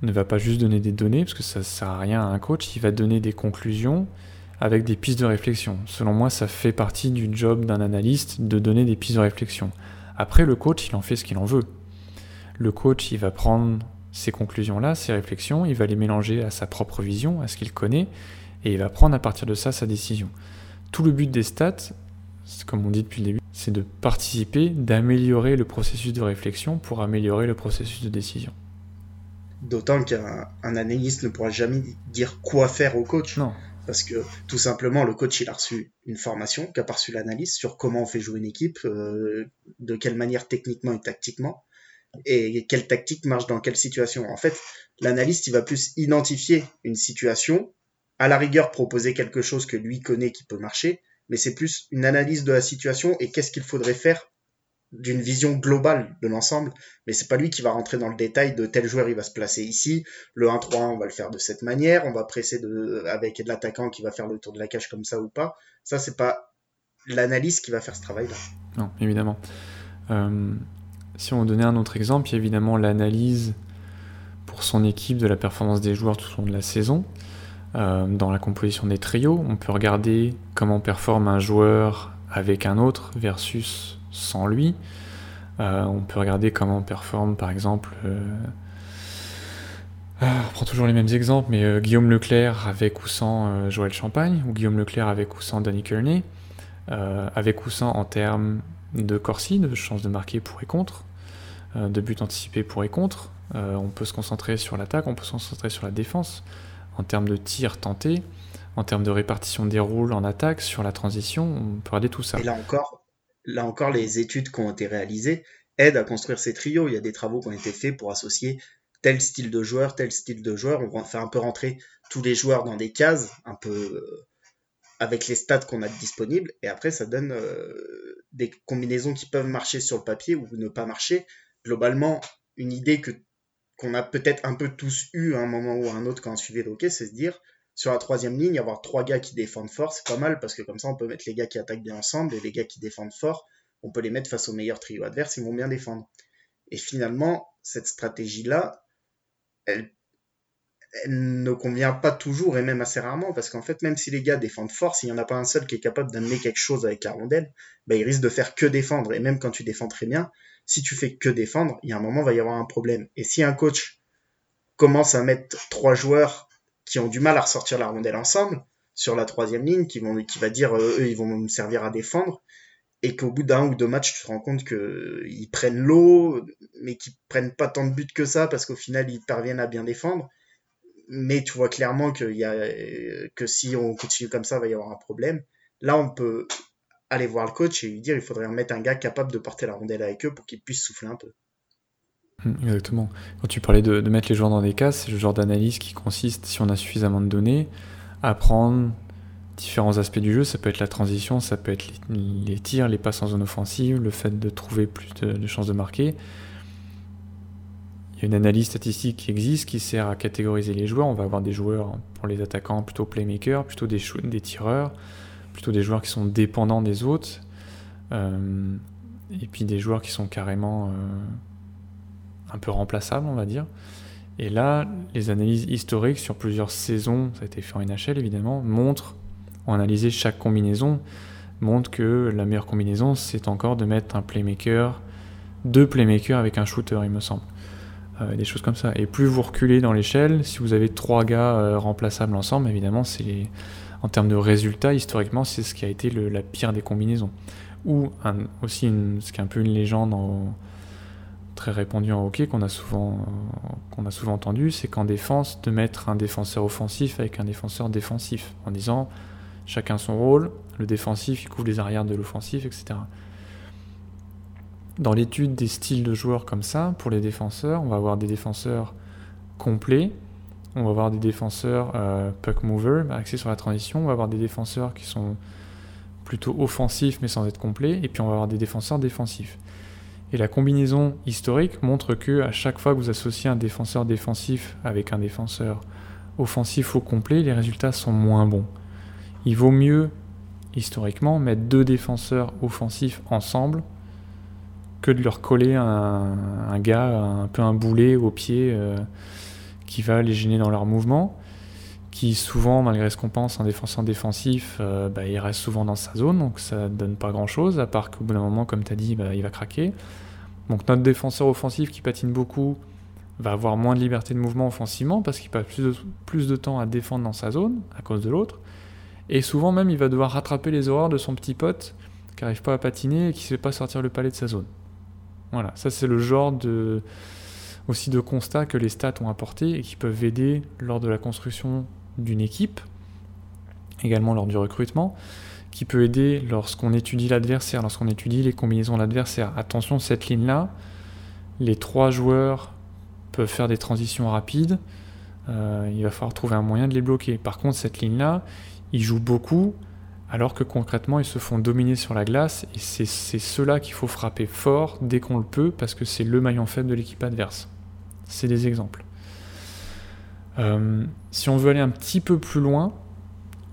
ne va pas juste donner des données, parce que ça sert à rien à un coach, il va donner des conclusions avec des pistes de réflexion. Selon moi, ça fait partie du job d'un analyste de donner des pistes de réflexion. Après, le coach, il en fait ce qu'il en veut. Le coach, il va prendre ces conclusions-là, ces réflexions, il va les mélanger à sa propre vision, à ce qu'il connaît, et il va prendre à partir de ça sa décision. Tout le but des stats, comme on dit depuis le début, c'est de participer, d'améliorer le processus de réflexion pour améliorer le processus de décision. D'autant qu'un un analyste ne pourra jamais dire quoi faire au coach. Non. Parce que tout simplement, le coach, il a reçu une formation, qu'a reçu l'analyse sur comment on fait jouer une équipe, euh, de quelle manière techniquement et tactiquement, et quelle tactique marche dans quelle situation. En fait, l'analyste, il va plus identifier une situation, à la rigueur proposer quelque chose que lui connaît qui peut marcher, mais c'est plus une analyse de la situation et qu'est-ce qu'il faudrait faire d'une vision globale de l'ensemble, mais c'est pas lui qui va rentrer dans le détail de tel joueur il va se placer ici, le 1-3 on va le faire de cette manière, on va presser de, avec de l'attaquant qui va faire le tour de la cage comme ça ou pas. Ça c'est pas l'analyse qui va faire ce travail-là. Non, évidemment. Euh, si on donnait un autre exemple, il y a évidemment l'analyse pour son équipe de la performance des joueurs tout au long de la saison. Euh, dans la composition des trios, on peut regarder comment performe un joueur avec un autre versus sans lui. Euh, on peut regarder comment performe par exemple... Euh, ah, on prend toujours les mêmes exemples, mais Guillaume Leclerc avec ou sans Joël Champagne, ou Guillaume Leclerc avec ou sans Danny Kearney, avec ou sans en termes de Corsi, de chances de marquer pour et contre, de buts anticipés pour et contre. Euh, on peut se concentrer sur l'attaque, on peut se concentrer sur la défense, en termes de tirs tentés, en termes de répartition des rôles en attaque, sur la transition, on peut regarder tout ça. Et là encore, là encore, les études qui ont été réalisées aident à construire ces trios. Il y a des travaux qui ont été faits pour associer tel style de joueur, tel style de joueur. On fait un peu rentrer tous les joueurs dans des cases, un peu euh, avec les stats qu'on a disponibles. Et après, ça donne euh, des combinaisons qui peuvent marcher sur le papier ou ne pas marcher. Globalement, une idée que qu'on a peut-être un peu tous eu à un moment ou à un autre quand on suivait le hockey, c'est se dire, sur la troisième ligne, avoir trois gars qui défendent fort, c'est pas mal parce que comme ça, on peut mettre les gars qui attaquent bien ensemble et les gars qui défendent fort, on peut les mettre face au meilleur trio adverse, ils vont bien défendre. Et finalement, cette stratégie-là, elle, ne convient pas toujours et même assez rarement parce qu'en fait, même si les gars défendent fort, s'il n'y en a pas un seul qui est capable d'amener quelque chose avec la rondelle, bah, il risque de faire que défendre. Et même quand tu défends très bien, si tu fais que défendre, il y a un moment, il va y avoir un problème. Et si un coach commence à mettre trois joueurs qui ont du mal à ressortir la rondelle ensemble sur la troisième ligne, qui, vont, qui va dire, euh, eux, ils vont me servir à défendre, et qu'au bout d'un ou deux matchs, tu te rends compte qu'ils prennent l'eau, mais qu'ils prennent pas tant de buts que ça, parce qu'au final, ils parviennent à bien défendre. Mais tu vois clairement a, que si on continue comme ça, il va y avoir un problème. Là, on peut aller voir le coach et lui dire il faudrait remettre un gars capable de porter la rondelle avec eux pour qu'il puisse souffler un peu. Hum, exactement. Quand tu parlais de mettre les joueurs dans des cases, c'est le genre d'analyse qui consiste, si on a suffisamment de données, à prendre différents aspects du jeu. Ça peut être la transition, ça peut être les, tirs, les passes en zone offensive, le fait de trouver plus de, chances de marquer. Il y a une analyse statistique qui existe qui sert à catégoriser les joueurs. On va avoir des joueurs pour les attaquants plutôt playmakers, plutôt des, tireurs, plutôt des joueurs qui sont dépendants des autres, euh, et puis des joueurs qui sont carrément euh, un peu remplaçables, on va dire. Et là, les analyses historiques sur plusieurs saisons, ça a été fait en NHL évidemment, montrent analyser chaque combinaison, montre que la meilleure combinaison, c'est encore de mettre un playmaker, deux playmakers avec un shooter, il me semble. Euh, des choses comme ça. Et plus vous reculez dans l'échelle, si vous avez trois gars euh, remplaçables ensemble, évidemment, c'est en termes de résultats, historiquement, c'est ce qui a été la pire des combinaisons. Ou aussi, ce qui est un peu une légende très répandue en hockey qu'on a souvent, qu'on a souvent entendu, c'est qu'en défense, de mettre un défenseur offensif avec un défenseur défensif, en disant chacun son rôle, le défensif il couvre les arrières de l'offensif, etc. Dans l'étude des styles de joueurs comme ça, pour les défenseurs, on va avoir des défenseurs complets, on va avoir des défenseurs euh, puck mover, axés sur la transition, on va avoir des défenseurs qui sont plutôt offensifs mais sans être complets, et puis on va avoir des défenseurs défensifs. Et la combinaison historique montre que à chaque fois que vous associez un défenseur défensif avec un défenseur offensif au complet, les résultats sont moins bons il vaut mieux, historiquement, mettre deux défenseurs offensifs ensemble que de leur coller un, gars, un peu un boulet au pied euh, qui va les gêner dans leur mouvement, qui souvent, malgré ce qu'on pense, un défenseur défensif, euh, bah, il reste souvent dans sa zone, donc ça donne pas grand-chose, à part qu'au bout d'un moment, comme tu as dit, bah, il va craquer. Donc notre défenseur offensif qui patine beaucoup va avoir moins de liberté de mouvement offensivement parce qu'il passe plus de temps à défendre dans sa zone à cause de l'autre. Et souvent même, il va devoir rattraper les horreurs de son petit pote qui n'arrive pas à patiner et qui ne sait pas sortir le palais de sa zone. Voilà, ça c'est le genre de aussi de constat que les stats ont apporté et qui peuvent aider lors de la construction d'une équipe, également lors du recrutement, qui peut aider lorsqu'on étudie l'adversaire, lorsqu'on étudie les combinaisons de l'adversaire. Attention, cette ligne-là, les trois joueurs peuvent faire des transitions rapides, euh, il va falloir trouver un moyen de les bloquer. Par contre, cette ligne-là, ils jouent beaucoup, alors que concrètement, ils se font dominer sur la glace, et c'est ceux-là qu'il faut frapper fort dès qu'on le peut, parce que c'est le maillon faible de l'équipe adverse. C'est des exemples. Euh, si on veut aller un petit peu plus loin,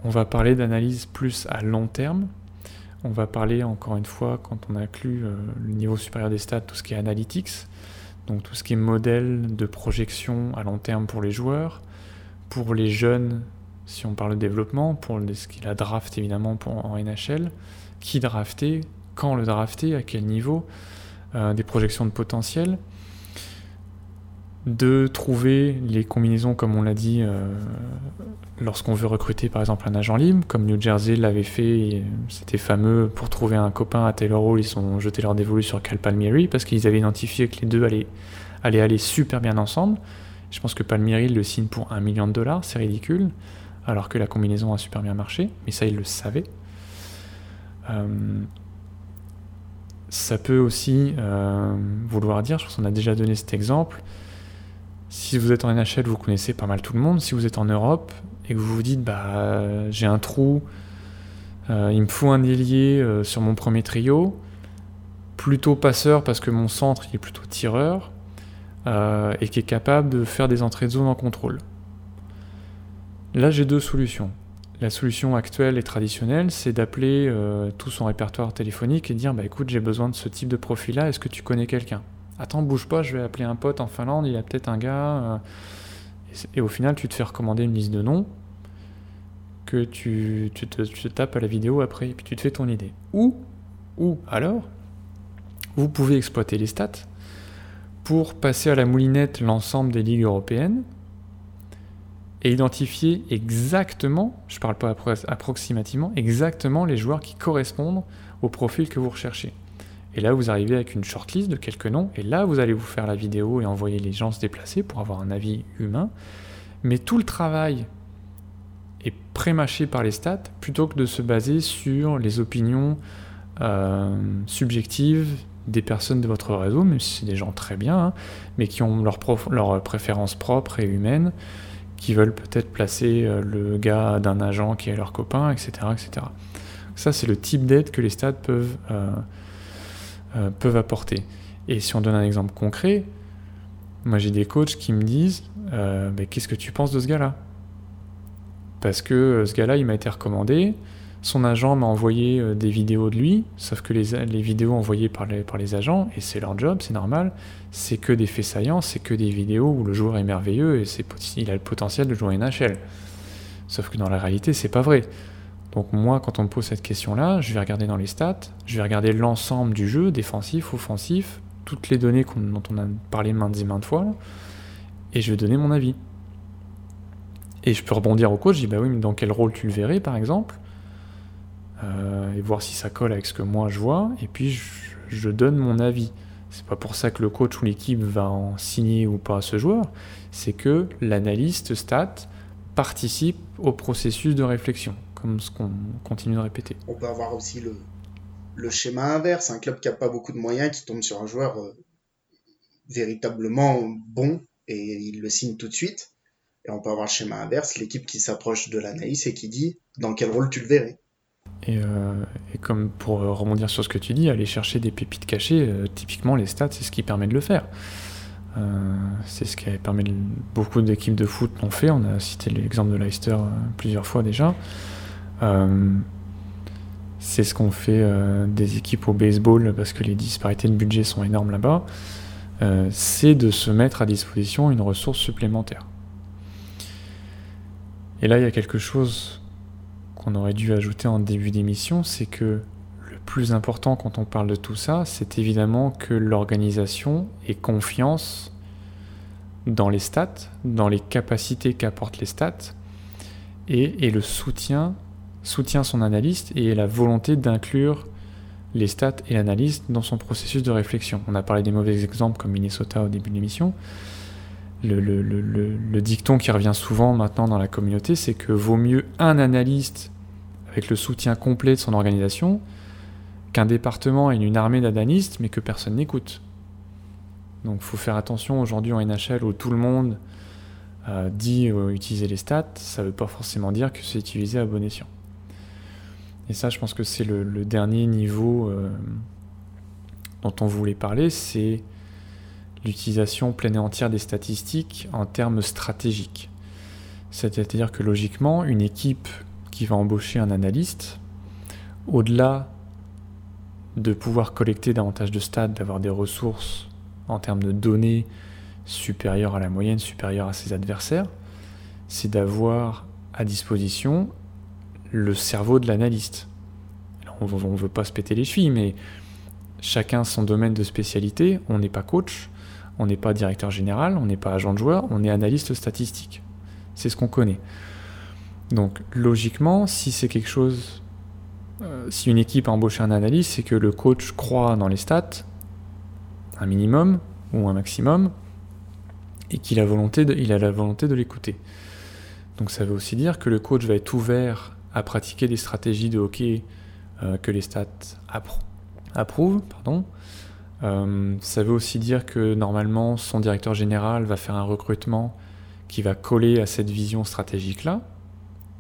on va parler d'analyse plus à long terme. On va parler encore une fois, quand on inclut euh, le niveau supérieur des stats, tout ce qui est analytics, donc tout ce qui est modèle de projection à long terme pour les joueurs, pour les jeunes si on parle de développement, pour ce qu'il a draft évidemment pour, en NHL, qui drafter, quand le drafter, à quel niveau, euh, des projections de potentiel, de trouver les combinaisons, comme on l'a dit, euh, lorsqu'on veut recruter par exemple un agent libre, comme New Jersey l'avait fait, c'était fameux, pour trouver un copain à Taylor Hall, ils ont jeté leur dévolu sur Cal Palmieri, parce qu'ils avaient identifié que les deux allaient, allaient aller super bien ensemble. Je pense que Palmieri le signe pour un million de dollars, c'est ridicule alors que la combinaison a super bien marché, mais ça il le savait. Euh, ça peut aussi euh, vouloir dire, je pense qu'on a déjà donné cet exemple, si vous êtes en NHL, vous connaissez pas mal tout le monde, si vous êtes en Europe et que vous vous dites, bah j'ai un trou, euh, il me faut un ailier sur mon premier trio, plutôt passeur parce que mon centre il est plutôt tireur et qui est capable de faire des entrées de zone en contrôle. Là, j'ai deux solutions. La solution actuelle et traditionnelle, c'est d'appeler euh, tout son répertoire téléphonique et dire bah écoute, j'ai besoin de ce type de profil-là, est-ce que tu connais quelqu'un? Attends, bouge pas, je vais appeler un pote en Finlande, il a peut-être un gars. Euh, et, au final, tu te fais recommander une liste de noms que tu, te, tapes à la vidéo après, et puis tu te fais ton idée. Ou, ou alors, vous pouvez exploiter les stats pour passer à la moulinette l'ensemble des ligues européennes et identifier exactement, je ne parle pas approximativement, exactement les joueurs qui correspondent au profil que vous recherchez. Et là, vous arrivez avec une shortlist de quelques noms, et là, vous allez vous faire la vidéo et envoyer les gens se déplacer pour avoir un avis humain. Mais tout le travail est prémâché par les stats plutôt que de se baser sur les opinions euh, subjectives des personnes de votre réseau, même si c'est des gens très bien, hein, mais qui ont leurs leur préférences propres et humaines, qui veulent peut-être placer euh, le gars d'un agent qui est leur copain, etc. etc. Ça, c'est le type d'aide que les stats peuvent, euh, euh, peuvent apporter. Et si on donne un exemple concret, moi j'ai des coachs qui me disent Qu'est-ce que tu penses de ce gars-là? Parce que ce gars-là, il m'a été recommandé, son agent m'a envoyé euh, des vidéos de lui, sauf que les, vidéos envoyées par les, par les agents, et c'est leur job, c'est normal, c'est que des faits saillants, c'est que des vidéos où le joueur est merveilleux et il a le potentiel de jouer NHL. Sauf que dans la réalité, c'est pas vrai. Donc moi, quand on me pose cette question-là, je vais regarder dans les stats, je vais regarder l'ensemble du jeu, défensif, offensif, toutes les données dont on a parlé maintes et maintes fois, et je vais donner mon avis. Et je peux rebondir au coach, je dis bah oui, mais dans quel rôle tu le verrais par exemple? Euh, et voir si ça colle avec ce que moi je vois, et puis je, donne mon avis. C'est pas pour ça que le coach ou l'équipe va en signer ou pas à ce joueur, c'est que l'analyste stat participe au processus de réflexion, comme ce qu'on continue de répéter. On peut avoir aussi le, schéma inverse, un club qui n'a pas beaucoup de moyens, qui tombe sur un joueur euh, véritablement bon et il le signe tout de suite. Et on peut avoir le schéma inverse, l'équipe qui s'approche de l'analyse et qui dit dans quel rôle tu le verrais? Euh, et, comme pour rebondir sur ce que tu dis, aller chercher des pépites cachées, euh, typiquement les stats, c'est ce qui permet de le faire. Euh, c'est ce qui permis beaucoup d'équipes de foot l'ont fait. On a cité l'exemple de Leicester plusieurs fois déjà. c'est ce qu'on fait des équipes au baseball parce que les disparités de budget sont énormes là-bas. c'est de se mettre à disposition une ressource supplémentaire. Et là, il y a quelque chose qu'on aurait dû ajouter en début d'émission, c'est que le plus important quand on parle de tout ça, c'est évidemment que l'organisation ait confiance dans les stats, dans les capacités qu'apportent les stats, et, le soutien, soutient son analyste et la volonté d'inclure les stats et l'analyste dans son processus de réflexion. On a parlé des mauvais exemples comme Minnesota au début de l'émission. Le, le, dicton qui revient souvent maintenant dans la communauté, c'est que vaut mieux un analyste avec le soutien complet de son organisation, qu'un département ait une armée d'analystes, mais que personne n'écoute. Donc il faut faire attention aujourd'hui en NHL où tout le monde euh, dit euh, utiliser les stats, ça ne veut pas forcément dire que c'est utilisé à bon escient. Et ça, je pense que c'est le, dernier niveau euh, dont on voulait parler, c'est l'utilisation pleine et entière des statistiques en termes stratégiques. C'est-à-dire que logiquement, une équipe qui va embaucher un analyste, au-delà de pouvoir collecter davantage de stats, d'avoir des ressources en termes de données supérieures à la moyenne, supérieures à ses adversaires, c'est d'avoir à disposition le cerveau de l'analyste. On ne veut pas se péter les chevilles, mais chacun son domaine de spécialité. On n'est pas coach, on n'est pas directeur général, on n'est pas agent de joueur, on est analyste statistique. C'est ce qu'on connaît. Donc logiquement, si c'est quelque chose, euh, si une équipe a embauché un analyste, c'est que le coach croit dans les stats, un minimum ou un maximum, et qu'il a, volonté il a la volonté de l'écouter. Donc ça veut aussi dire que le coach va être ouvert à pratiquer des stratégies de hockey euh, que les stats approuvent. Pardon. Euh, ça veut aussi dire que normalement son directeur général va faire un recrutement qui va coller à cette vision stratégique-là.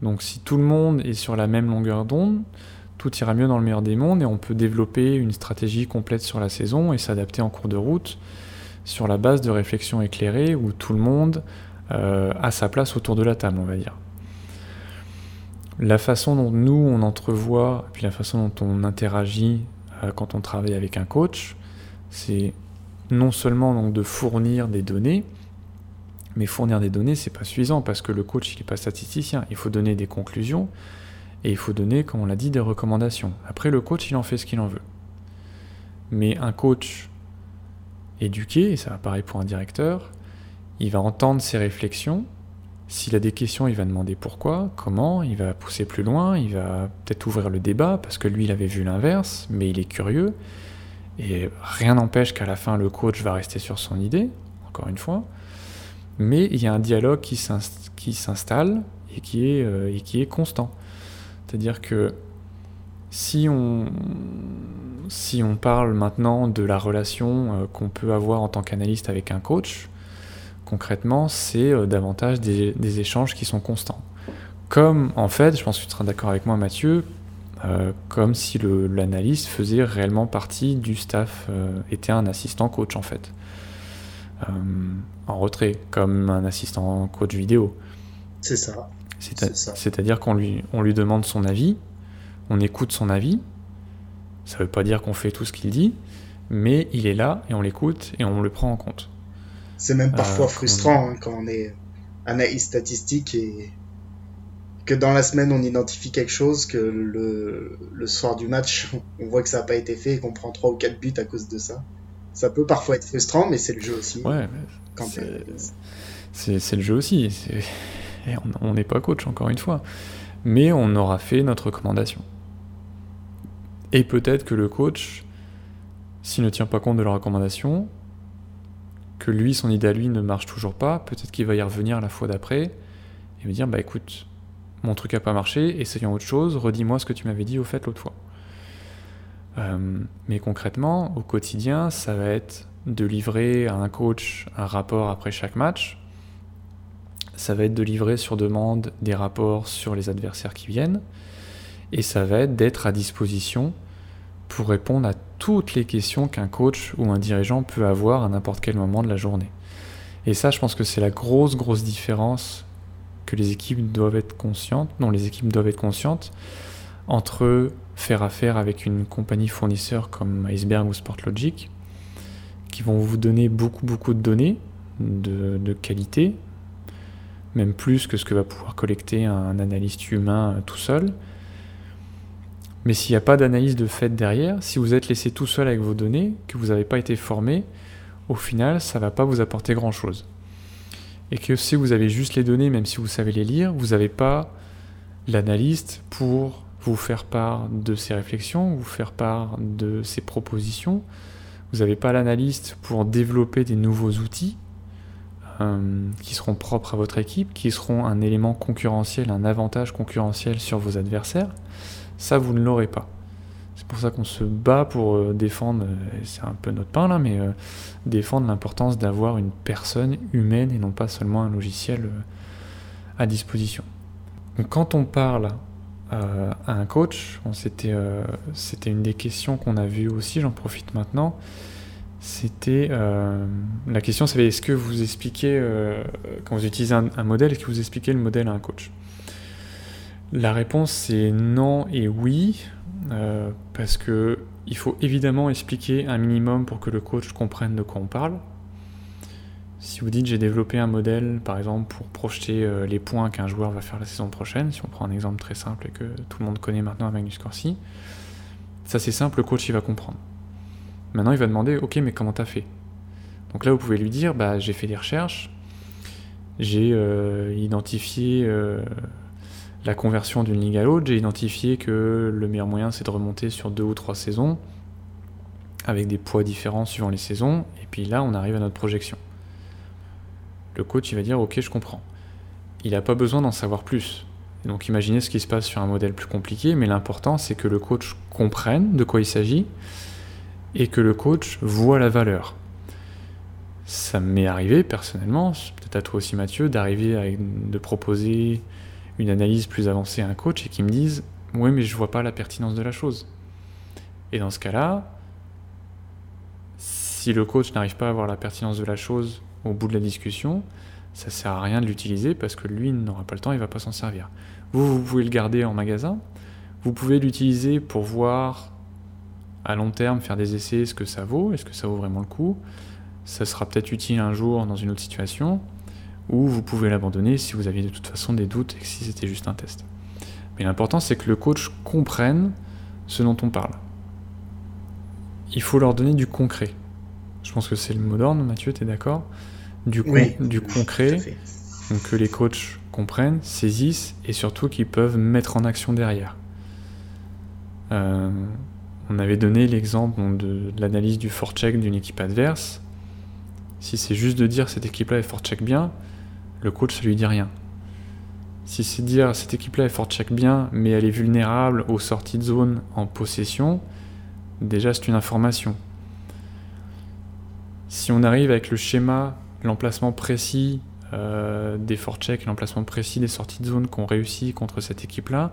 Donc si tout le monde est sur la même longueur d'onde, tout ira mieux dans le meilleur des mondes et on peut développer une stratégie complète sur la saison et s'adapter en cours de route sur la base de réflexions éclairées où tout le monde euh, a sa place autour de la table, on va dire. La façon dont nous on entrevoit, puis la façon dont on interagit euh, quand on travaille avec un coach, c'est non seulement donc de fournir des données, mais fournir des données, c'est pas suffisant parce que le coach, il n'est pas statisticien. Il faut donner des conclusions et il faut donner, comme on l'a dit, des recommandations. Après, le coach, il en fait ce qu'il en veut. Mais un coach éduqué, et ça va pareil pour un directeur, il va entendre ses réflexions. S'il a des questions, il va demander pourquoi, comment, il va pousser plus loin, il va peut-être ouvrir le débat parce que lui, il avait vu l'inverse, mais il est curieux. Et rien n'empêche qu'à la fin, le coach va rester sur son idée, encore une fois. Mais il y a un dialogue qui s'installe et, qui est, euh, et qui est constant. C'est-à-dire que si on, parle maintenant de la relation euh, qu'on peut avoir en tant qu'analyste avec un coach, concrètement, c'est euh, davantage des, échanges qui sont constants. Comme, en fait, je pense que tu seras d'accord avec moi, Mathieu, comme si l'analyste faisait réellement partie du staff, était un assistant coach, en fait. En retrait, comme un assistant coach vidéo. C'est ça. C'est-à-dire qu'on lui, on lui demande son avis, on écoute son avis. Ça ne veut pas dire qu'on fait tout ce qu'il dit, mais il est là et on l'écoute et on le prend en compte. C'est même parfois euh, frustrant hein, quand on est analyste statistique et que dans la semaine on identifie quelque chose, que le, le soir du match on voit que ça n'a pas été fait et qu'on prend 3 ou 4 buts à cause de ça. Ça peut parfois être frustrant, mais c'est le jeu aussi. Ouais, c'est le jeu aussi. Et on n'est pas coach, encore une fois. Mais on aura fait notre recommandation. Et peut-être que le coach, s'il ne tient pas compte de la recommandation, que lui, son idée à lui ne marche toujours pas, peut-être qu'il va y revenir la fois d'après et me dire bah écoute, mon truc a pas marché, essayons autre chose, redis-moi ce que tu m'avais dit au fait l'autre fois. Euh, mais concrètement, au quotidien, ça va être de livrer à un coach un rapport après chaque match, ça va être de livrer sur demande des rapports sur les adversaires qui viennent, et ça va être d'être à disposition pour répondre à toutes les questions qu'un coach ou un dirigeant peut avoir à n'importe quel moment de la journée. Et ça, je pense que c'est la grosse, grosse différence que les équipes doivent être conscientes, dont les équipes doivent être conscientes, entre faire affaire avec une compagnie fournisseur comme Iceberg ou Sportlogic, qui vont vous donner beaucoup, beaucoup de données de, de qualité, même plus que ce que va pouvoir collecter un analyste humain tout seul. Mais s'il n'y a pas d'analyse de fait derrière, si vous êtes laissé tout seul avec vos données, que vous n'avez pas été formé, au final, ça ne va pas vous apporter grand-chose. Et que si vous avez juste les données, même si vous savez les lire, vous n'avez pas l'analyste pour vous faire part de ses réflexions, vous faire part de ses propositions. Vous n'avez pas l'analyste pour développer des nouveaux outils euh, qui seront propres à votre équipe, qui seront un élément concurrentiel, un avantage concurrentiel sur vos adversaires, ça vous ne l'aurez pas. C'est pour ça qu'on se bat pour euh, défendre, c'est un peu notre pain là, mais euh, défendre l'importance d'avoir une personne humaine et non pas seulement un logiciel à disposition. quand on parle à un coach, c'était une des questions qu'on a vues aussi, j'en profite maintenant, c'était euh, la question, c'est est-ce que vous expliquez euh, quand vous utilisez un, modèle, est-ce que vous expliquez le modèle à un coach? La réponse c'est non et oui, euh, parce que il faut évidemment expliquer un minimum pour que le coach comprenne de quoi on parle. Si vous dites j'ai développé un modèle, par exemple, pour projeter les points qu'un joueur va faire la saison prochaine, si on prend un exemple très simple et que tout le monde connaît maintenant avec du Corsi, ça c'est simple, le coach il va comprendre. Maintenant, il va demander, ok, mais comment t'as fait? Donc là, vous pouvez lui dire, bah, j'ai fait des recherches, j'ai euh, identifié euh, la conversion d'une ligue à l'autre, j'ai identifié que le meilleur moyen, c'est de remonter sur deux ou trois saisons, avec des poids différents suivant les saisons, et puis là, on arrive à notre projection. Le coach, va dire, ok, je comprends. Il n'a pas besoin d'en savoir plus. donc imaginez ce qui se passe sur un modèle plus compliqué, mais l'important, c'est que le coach comprenne de quoi il s'agit, et que le coach voit la valeur. Ça m'est arrivé personnellement, peut-être à toi aussi Mathieu, d'arriver à de proposer une analyse plus avancée à un coach et qui me dise Oui, mais je vois pas la pertinence de la chose. Et dans ce cas-là, si le coach n'arrive pas à voir la pertinence de la chose au bout de la discussion, ça sert à rien de l'utiliser parce que lui n'aura pas le temps, il va pas s'en servir. Vous, vous pouvez le garder en magasin, vous pouvez l'utiliser pour voir à long terme, faire des essais, ce que ça vaut, est-ce que ça vaut vraiment le coup. Ça sera peut-être utile un jour dans une autre situation, ou vous pouvez l'abandonner si vous aviez de toute façon des doutes et que si c'était juste un test. Mais l'important, c'est que le coach comprenne ce dont on parle. Il faut leur donner du concret. Je pense que c'est le mot d'ordre, Mathieu, tu es d'accord? Du, du concret, donc que les coachs comprennent, saisissent et surtout qu'ils peuvent mettre en action derrière. Euh, on avait donné l'exemple de, l'analyse du forecheck d'une équipe adverse. Si c'est juste de dire cette équipe-là est forecheck bien, le coach ça lui dit rien. Si c'est dire cette équipe-là est forecheck bien, mais elle est vulnérable aux sorties de zone en possession, déjà c'est une information. Si on arrive avec le schéma, l'emplacement précis euh, des forechecks, l'emplacement précis des sorties de zone qu'on réussit contre cette équipe-là,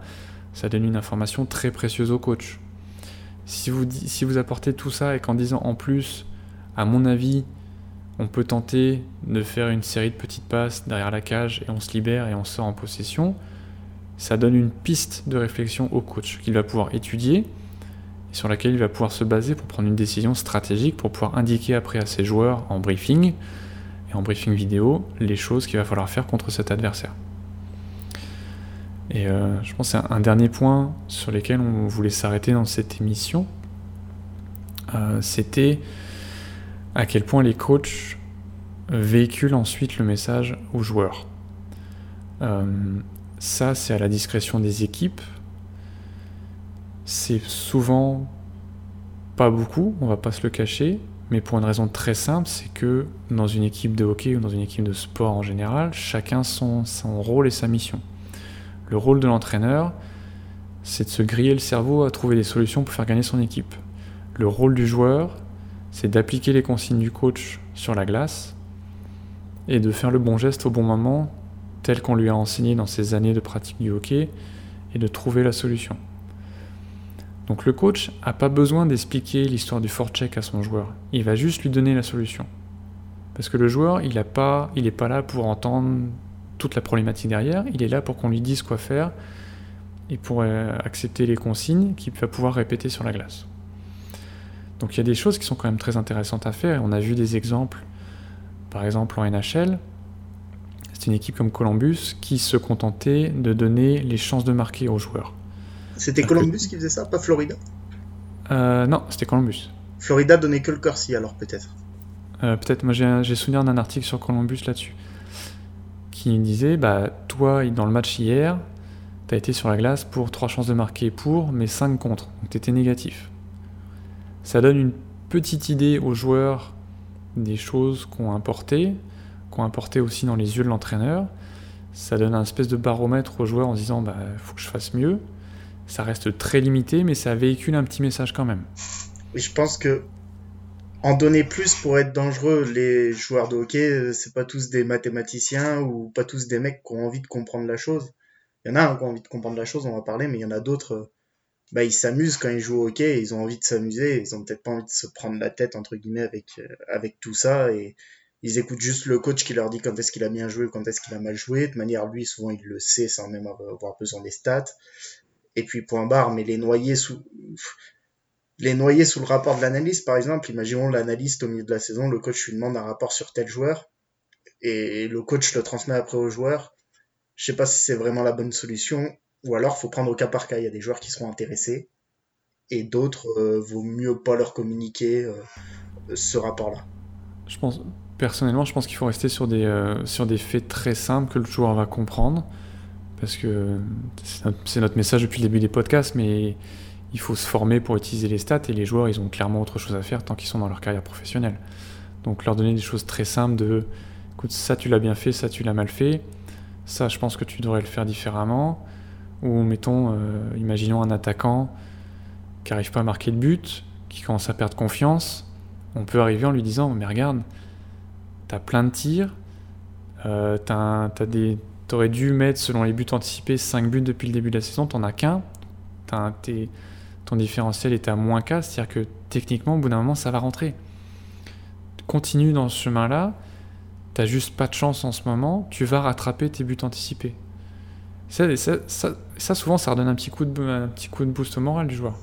ça donne une information très précieuse au coach. Si vous, si vous apportez tout ça et qu'en disant en plus, à mon avis, on peut tenter de faire une série de petites passes derrière la cage et on se libère et on sort en possession, ça donne une piste de réflexion au coach qu'il va pouvoir étudier sur laquelle il va pouvoir se baser pour prendre une décision stratégique, pour pouvoir indiquer après à ses joueurs en briefing et en briefing vidéo les choses qu'il va falloir faire contre cet adversaire. Et euh, je pense que c'est un, dernier point sur lequel on voulait s'arrêter dans cette émission. Euh, c'était à quel point les coachs véhiculent ensuite le message aux joueurs. Euh, ça, c'est à la discrétion des équipes. C'est souvent pas beaucoup, on va pas se le cacher, mais pour une raison très simple, c'est que dans une équipe de hockey ou dans une équipe de sport en général, chacun son, son rôle et sa mission. Le rôle de l'entraîneur, c'est de se griller le cerveau à trouver des solutions pour faire gagner son équipe. Le rôle du joueur, c'est d'appliquer les consignes du coach sur la glace et de faire le bon geste au bon moment, tel qu'on lui a enseigné dans ses années de pratique du hockey, et de trouver la solution. Donc le coach n'a pas besoin d'expliquer l'histoire du forecheck à son joueur, il va juste lui donner la solution. Parce que le joueur, il n'est pas, pas là pour entendre toute la problématique derrière, il est là pour qu'on lui dise quoi faire et pour euh, accepter les consignes qu'il va pouvoir répéter sur la glace. Donc il y a des choses qui sont quand même très intéressantes à faire. On a vu des exemples, par exemple en NHL, c'est une équipe comme Columbus qui se contentait de donner les chances de marquer aux joueurs. C'était Columbus qui faisait ça, pas Florida euh, Non, c'était Columbus. Florida donnait que le Corsi alors peut-être. Euh, peut-être, moi j'ai souvenir d'un article sur Columbus là-dessus qui disait bah, Toi, dans le match hier, tu as été sur la glace pour 3 chances de marquer pour, mais 5 contre. Donc tu étais négatif. Ça donne une petite idée aux joueurs des choses qu'on importé, qu'on importé aussi dans les yeux de l'entraîneur. Ça donne un espèce de baromètre aux joueurs en disant bah faut que je fasse mieux. Ça reste très limité, mais ça véhicule un petit message quand même. je pense que en donner plus pour être dangereux. Les joueurs de hockey, euh, c'est pas tous des mathématiciens ou pas tous des mecs qui ont envie de comprendre la chose. Il y en a un qui ont envie de comprendre la chose, on va parler, mais il y en a d'autres, euh, bah, ils s'amusent quand ils jouent au hockey, ils ont envie de s'amuser, ils ont peut-être pas envie de se prendre la tête, entre guillemets, avec, euh, avec tout ça, et ils écoutent juste le coach qui leur dit quand est-ce qu'il a bien joué, quand est-ce qu'il a mal joué. De manière, lui, souvent, il le sait sans même avoir besoin des stats. Et puis, point barre, mais les noyer sous, les noyer sous le rapport de l'analyste, par exemple. Imaginons l'analyste au milieu de la saison, le coach lui demande un rapport sur tel joueur et le coach le transmet après au joueur. Je sais pas si c'est vraiment la bonne solution ou alors faut prendre au cas par cas. Il y a des joueurs qui seront intéressés et d'autres euh, vaut mieux pas leur communiquer euh, ce rapport-là. Je pense personnellement, je pense qu'il faut rester sur des euh, sur des faits très simples que le joueur va comprendre parce que c'est notre, message depuis le début des podcasts, mais il faut se former pour utiliser les stats et les joueurs, ils ont clairement autre chose à faire tant qu'ils sont dans leur carrière professionnelle. Donc leur donner des choses très simples de écoute, ça tu l'as bien fait, ça tu l'as mal fait, ça je pense que tu devrais le faire différemment. Ou mettons, euh, imaginons un attaquant qui n'arrive pas à marquer de but, qui commence à perdre confiance, on peut arriver en lui disant mais regarde, t'as plein de tirs, euh, t'aurais dû mettre selon les buts anticipés 5 buts depuis le début de la saison, t'en as qu'un, ton différentiel est à moins 4, c'est-à-dire que techniquement, au bout d'un moment, ça va rentrer. Continue dans ce chemin-là, t'as juste pas de chance en ce moment, tu vas rattraper tes buts anticipés. Ça, souvent, ça redonne un petit, coup de, un petit coup de boost au moral du joueur.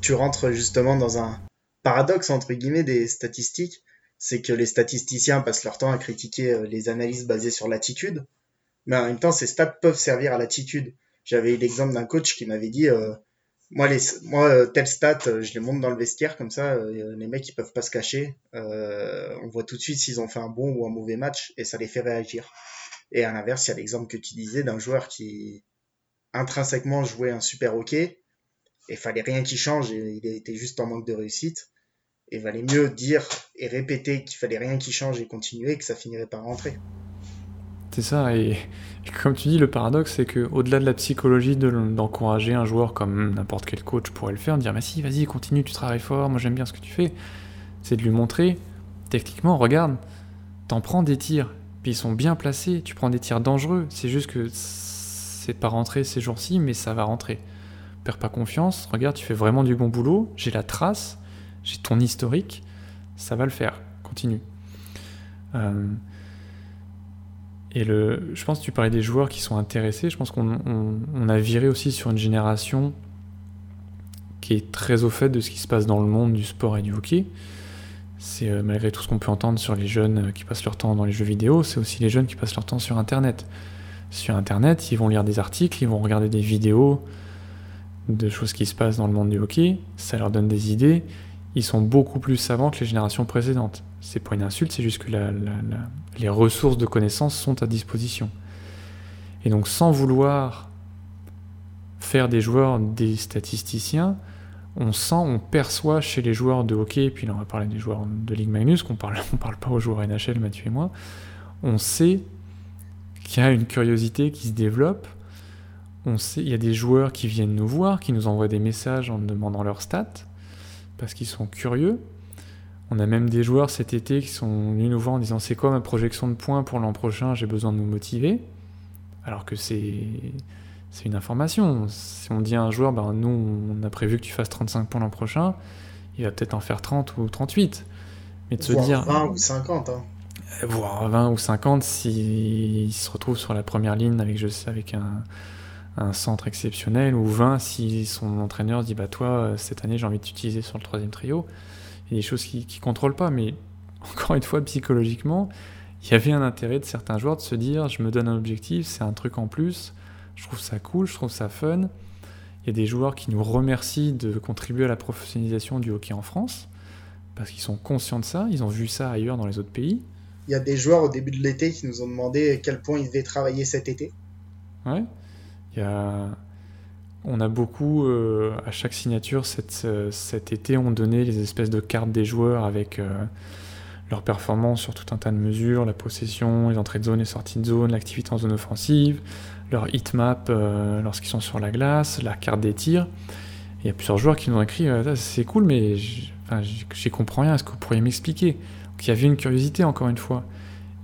Tu rentres justement dans un paradoxe, entre guillemets, des statistiques. C'est que les statisticiens passent leur temps à critiquer euh, les analyses basées sur l'attitude. Mais en même temps, ces stats peuvent servir à l'attitude. J'avais eu l'exemple d'un coach qui m'avait dit euh, Moi, les, moi euh, telle stat, je les monte dans le vestiaire, comme ça, les mecs, ils peuvent pas se cacher. on voit tout de suite s'ils ont fait un bon ou un mauvais match et ça les fait réagir. Et à l'inverse, il y a l'exemple que tu disais d'un joueur qui intrinsèquement jouait un super hockey et fallait rien qui change et il était juste en manque de réussite. Et valait mieux dire et répéter qu'il fallait rien qui change et continuer que ça finirait par rentrer. C'est ça, et, comme tu dis, le paradoxe, c'est qu'au-delà de la psychologie d'encourager un joueur comme n'importe quel coach pourrait le faire, de dire, bah si, vas-y, continue, tu travailles fort, moi j'aime bien ce que tu fais, c'est de lui montrer, techniquement, regarde, t'en prends des tirs, puis ils sont bien placés, tu prends des tirs dangereux, c'est juste que c'est pas rentré ces jours-ci, mais ça va rentrer. Perds pas confiance, regarde, tu fais vraiment du bon boulot, j'ai la trace, j'ai ton historique, ça va le faire, continue. Euh, et le, je pense que tu parlais des joueurs qui sont intéressés, je pense qu'on a viré aussi sur une génération qui est très au fait de ce qui se passe dans le monde du sport et du hockey. C'est euh, malgré tout ce qu'on peut entendre sur les jeunes euh, qui passent leur temps dans les jeux vidéo, c'est aussi les jeunes qui passent leur temps sur Internet. Sur Internet, ils vont lire des articles, ils vont regarder des vidéos de choses qui se passent dans le monde du hockey, ça leur donne des idées, ils sont beaucoup plus savants que les générations précédentes. C'est pas une insulte, c'est juste que les ressources de connaissances sont à disposition. Et donc sans vouloir faire des joueurs des statisticiens, on sent, on perçoit chez les joueurs de hockey, et puis là on va parler des joueurs de Ligue Magnus, qu'on parle, on parle pas aux joueurs NHL, Mathieu et moi, on sait qu'il y a une curiosité qui se développe, il y a des joueurs qui viennent nous voir, qui nous envoient des messages en demandant leurs stats, parce qu'ils sont curieux. On a même des joueurs cet été qui sont venus nous voir en disant c'est quoi ma projection de points pour l'an prochain, j'ai besoin de me motiver. Alors que c'est c'est une information. Si on dit à un joueur, ben, nous, on a prévu que tu fasses 35 points l'an prochain, il va peut-être en faire 30 ou 38. Mais de se dire. 20 ou 50. Hein. Voire 20 ou 50 s'il se retrouve sur la première ligne avec, je sais, avec un, un centre exceptionnel, ou 20 si son entraîneur dit bah toi, cette année, j'ai envie de t'utiliser sur le troisième trio. Il y a des choses qui ne contrôlent pas, mais encore une fois, psychologiquement, il y avait un intérêt de certains joueurs de se dire je me donne un objectif, c'est un truc en plus je trouve ça cool, je trouve ça fun. Il y a des joueurs qui nous remercient de contribuer à la professionnalisation du hockey en France, parce qu'ils sont conscients de ça, ils ont vu ça ailleurs dans les autres pays. Il y a des joueurs au début de l'été qui nous ont demandé à quel point ils devaient travailler cet été. Ouais. On a beaucoup, euh, à chaque signature euh, cet été, on donnait les espèces de cartes des joueurs avec euh, leur performance sur tout un tas de mesures, la possession, les entrées de zone, les sorties de zone, l'activité en zone offensive, leur hitmap euh, lorsqu'ils sont sur la glace, la carte des tirs. Il y a plusieurs joueurs qui nous ont écrit c'est cool, mais j'y comprends rien, est-ce que vous pourriez m'expliquer? Il y avait une curiosité, encore une fois.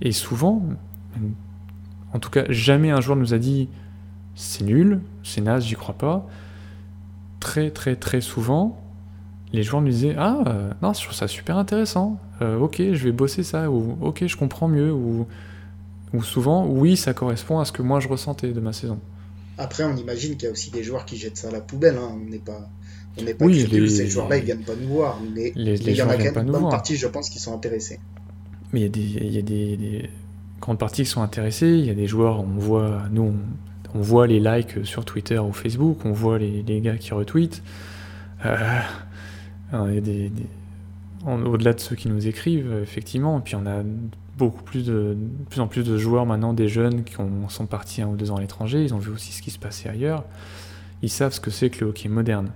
Et souvent, en tout cas, jamais un joueur nous a dit c'est nul, c'est naze, j'y crois pas. Très, très, très souvent, les joueurs nous disaient Ah, euh, non, je trouve ça super intéressant, ok, je vais bosser ça, ou ok, je comprends mieux, ou ou souvent, oui, ça correspond à ce que moi je ressentais de ma saison. Après, on imagine qu'il y a aussi des joueurs qui jettent ça à la poubelle. Hein. On n'est pas, on n'est pas oui, ces joueurs-là, ils viennent pas nous voir. Mais, il y en a quand même une bonne partie, je pense, qui sont intéressés. Mais il y a, des, il y a des, grandes parties qui sont intéressées. Il y a des joueurs, on voit, nous, on, voit les likes sur Twitter ou Facebook, on voit les, les gars qui retweetent. Euh, des, au-delà de ceux qui nous écrivent, effectivement, puis on a beaucoup plus de, plus en plus de joueurs maintenant, des jeunes qui sont partis un ou deux ans à l'étranger, ils ont vu aussi ce qui se passait ailleurs, ils savent ce que c'est que le hockey moderne.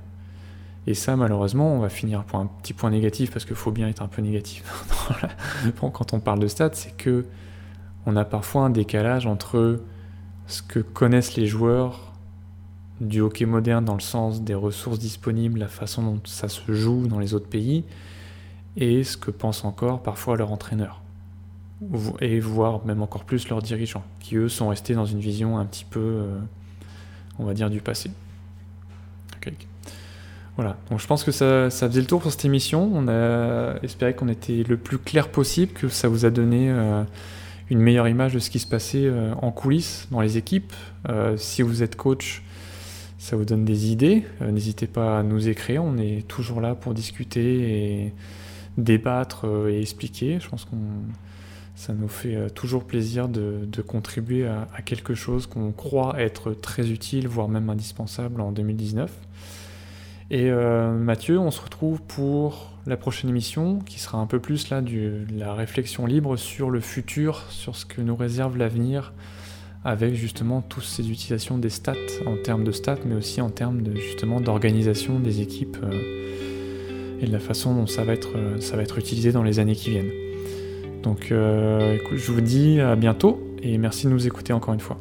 Et ça, malheureusement, on va finir pour un petit point négatif, parce qu'il faut bien être un peu négatif quand on parle de stats, c'est que on a parfois un décalage entre ce que connaissent les joueurs du hockey moderne dans le sens des ressources disponibles, la façon dont ça se joue dans les autres pays, et ce que pensent encore parfois leurs entraîneurs et voire même encore plus leurs dirigeants, qui eux sont restés dans une vision un petit peu, euh, on va dire, du passé. Voilà, donc je pense que ça, ça, faisait le tour pour cette émission. On a espéré qu'on était le plus clair possible, que ça vous a donné euh, une meilleure image de ce qui se passait euh, en coulisses dans les équipes. Euh, si vous êtes coach, ça vous donne des idées. N'hésitez pas à nous écrire, on est toujours là pour discuter et débattre et expliquer. Je pense qu'on ça nous fait toujours plaisir de, contribuer à, quelque chose qu'on croit être très utile, voire même indispensable en 2019. Et euh, Mathieu, on se retrouve pour la prochaine émission qui sera un peu plus là du, la réflexion libre sur le futur, sur ce que nous réserve l'avenir avec justement toutes ces utilisations des stats en termes de stats, mais aussi en termes de justement d'organisation des équipes euh, et de la façon dont ça va être euh, ça va être utilisé dans les années qui viennent. Donc, euh, écoute, je vous dis à bientôt et merci de nous écouter encore une fois.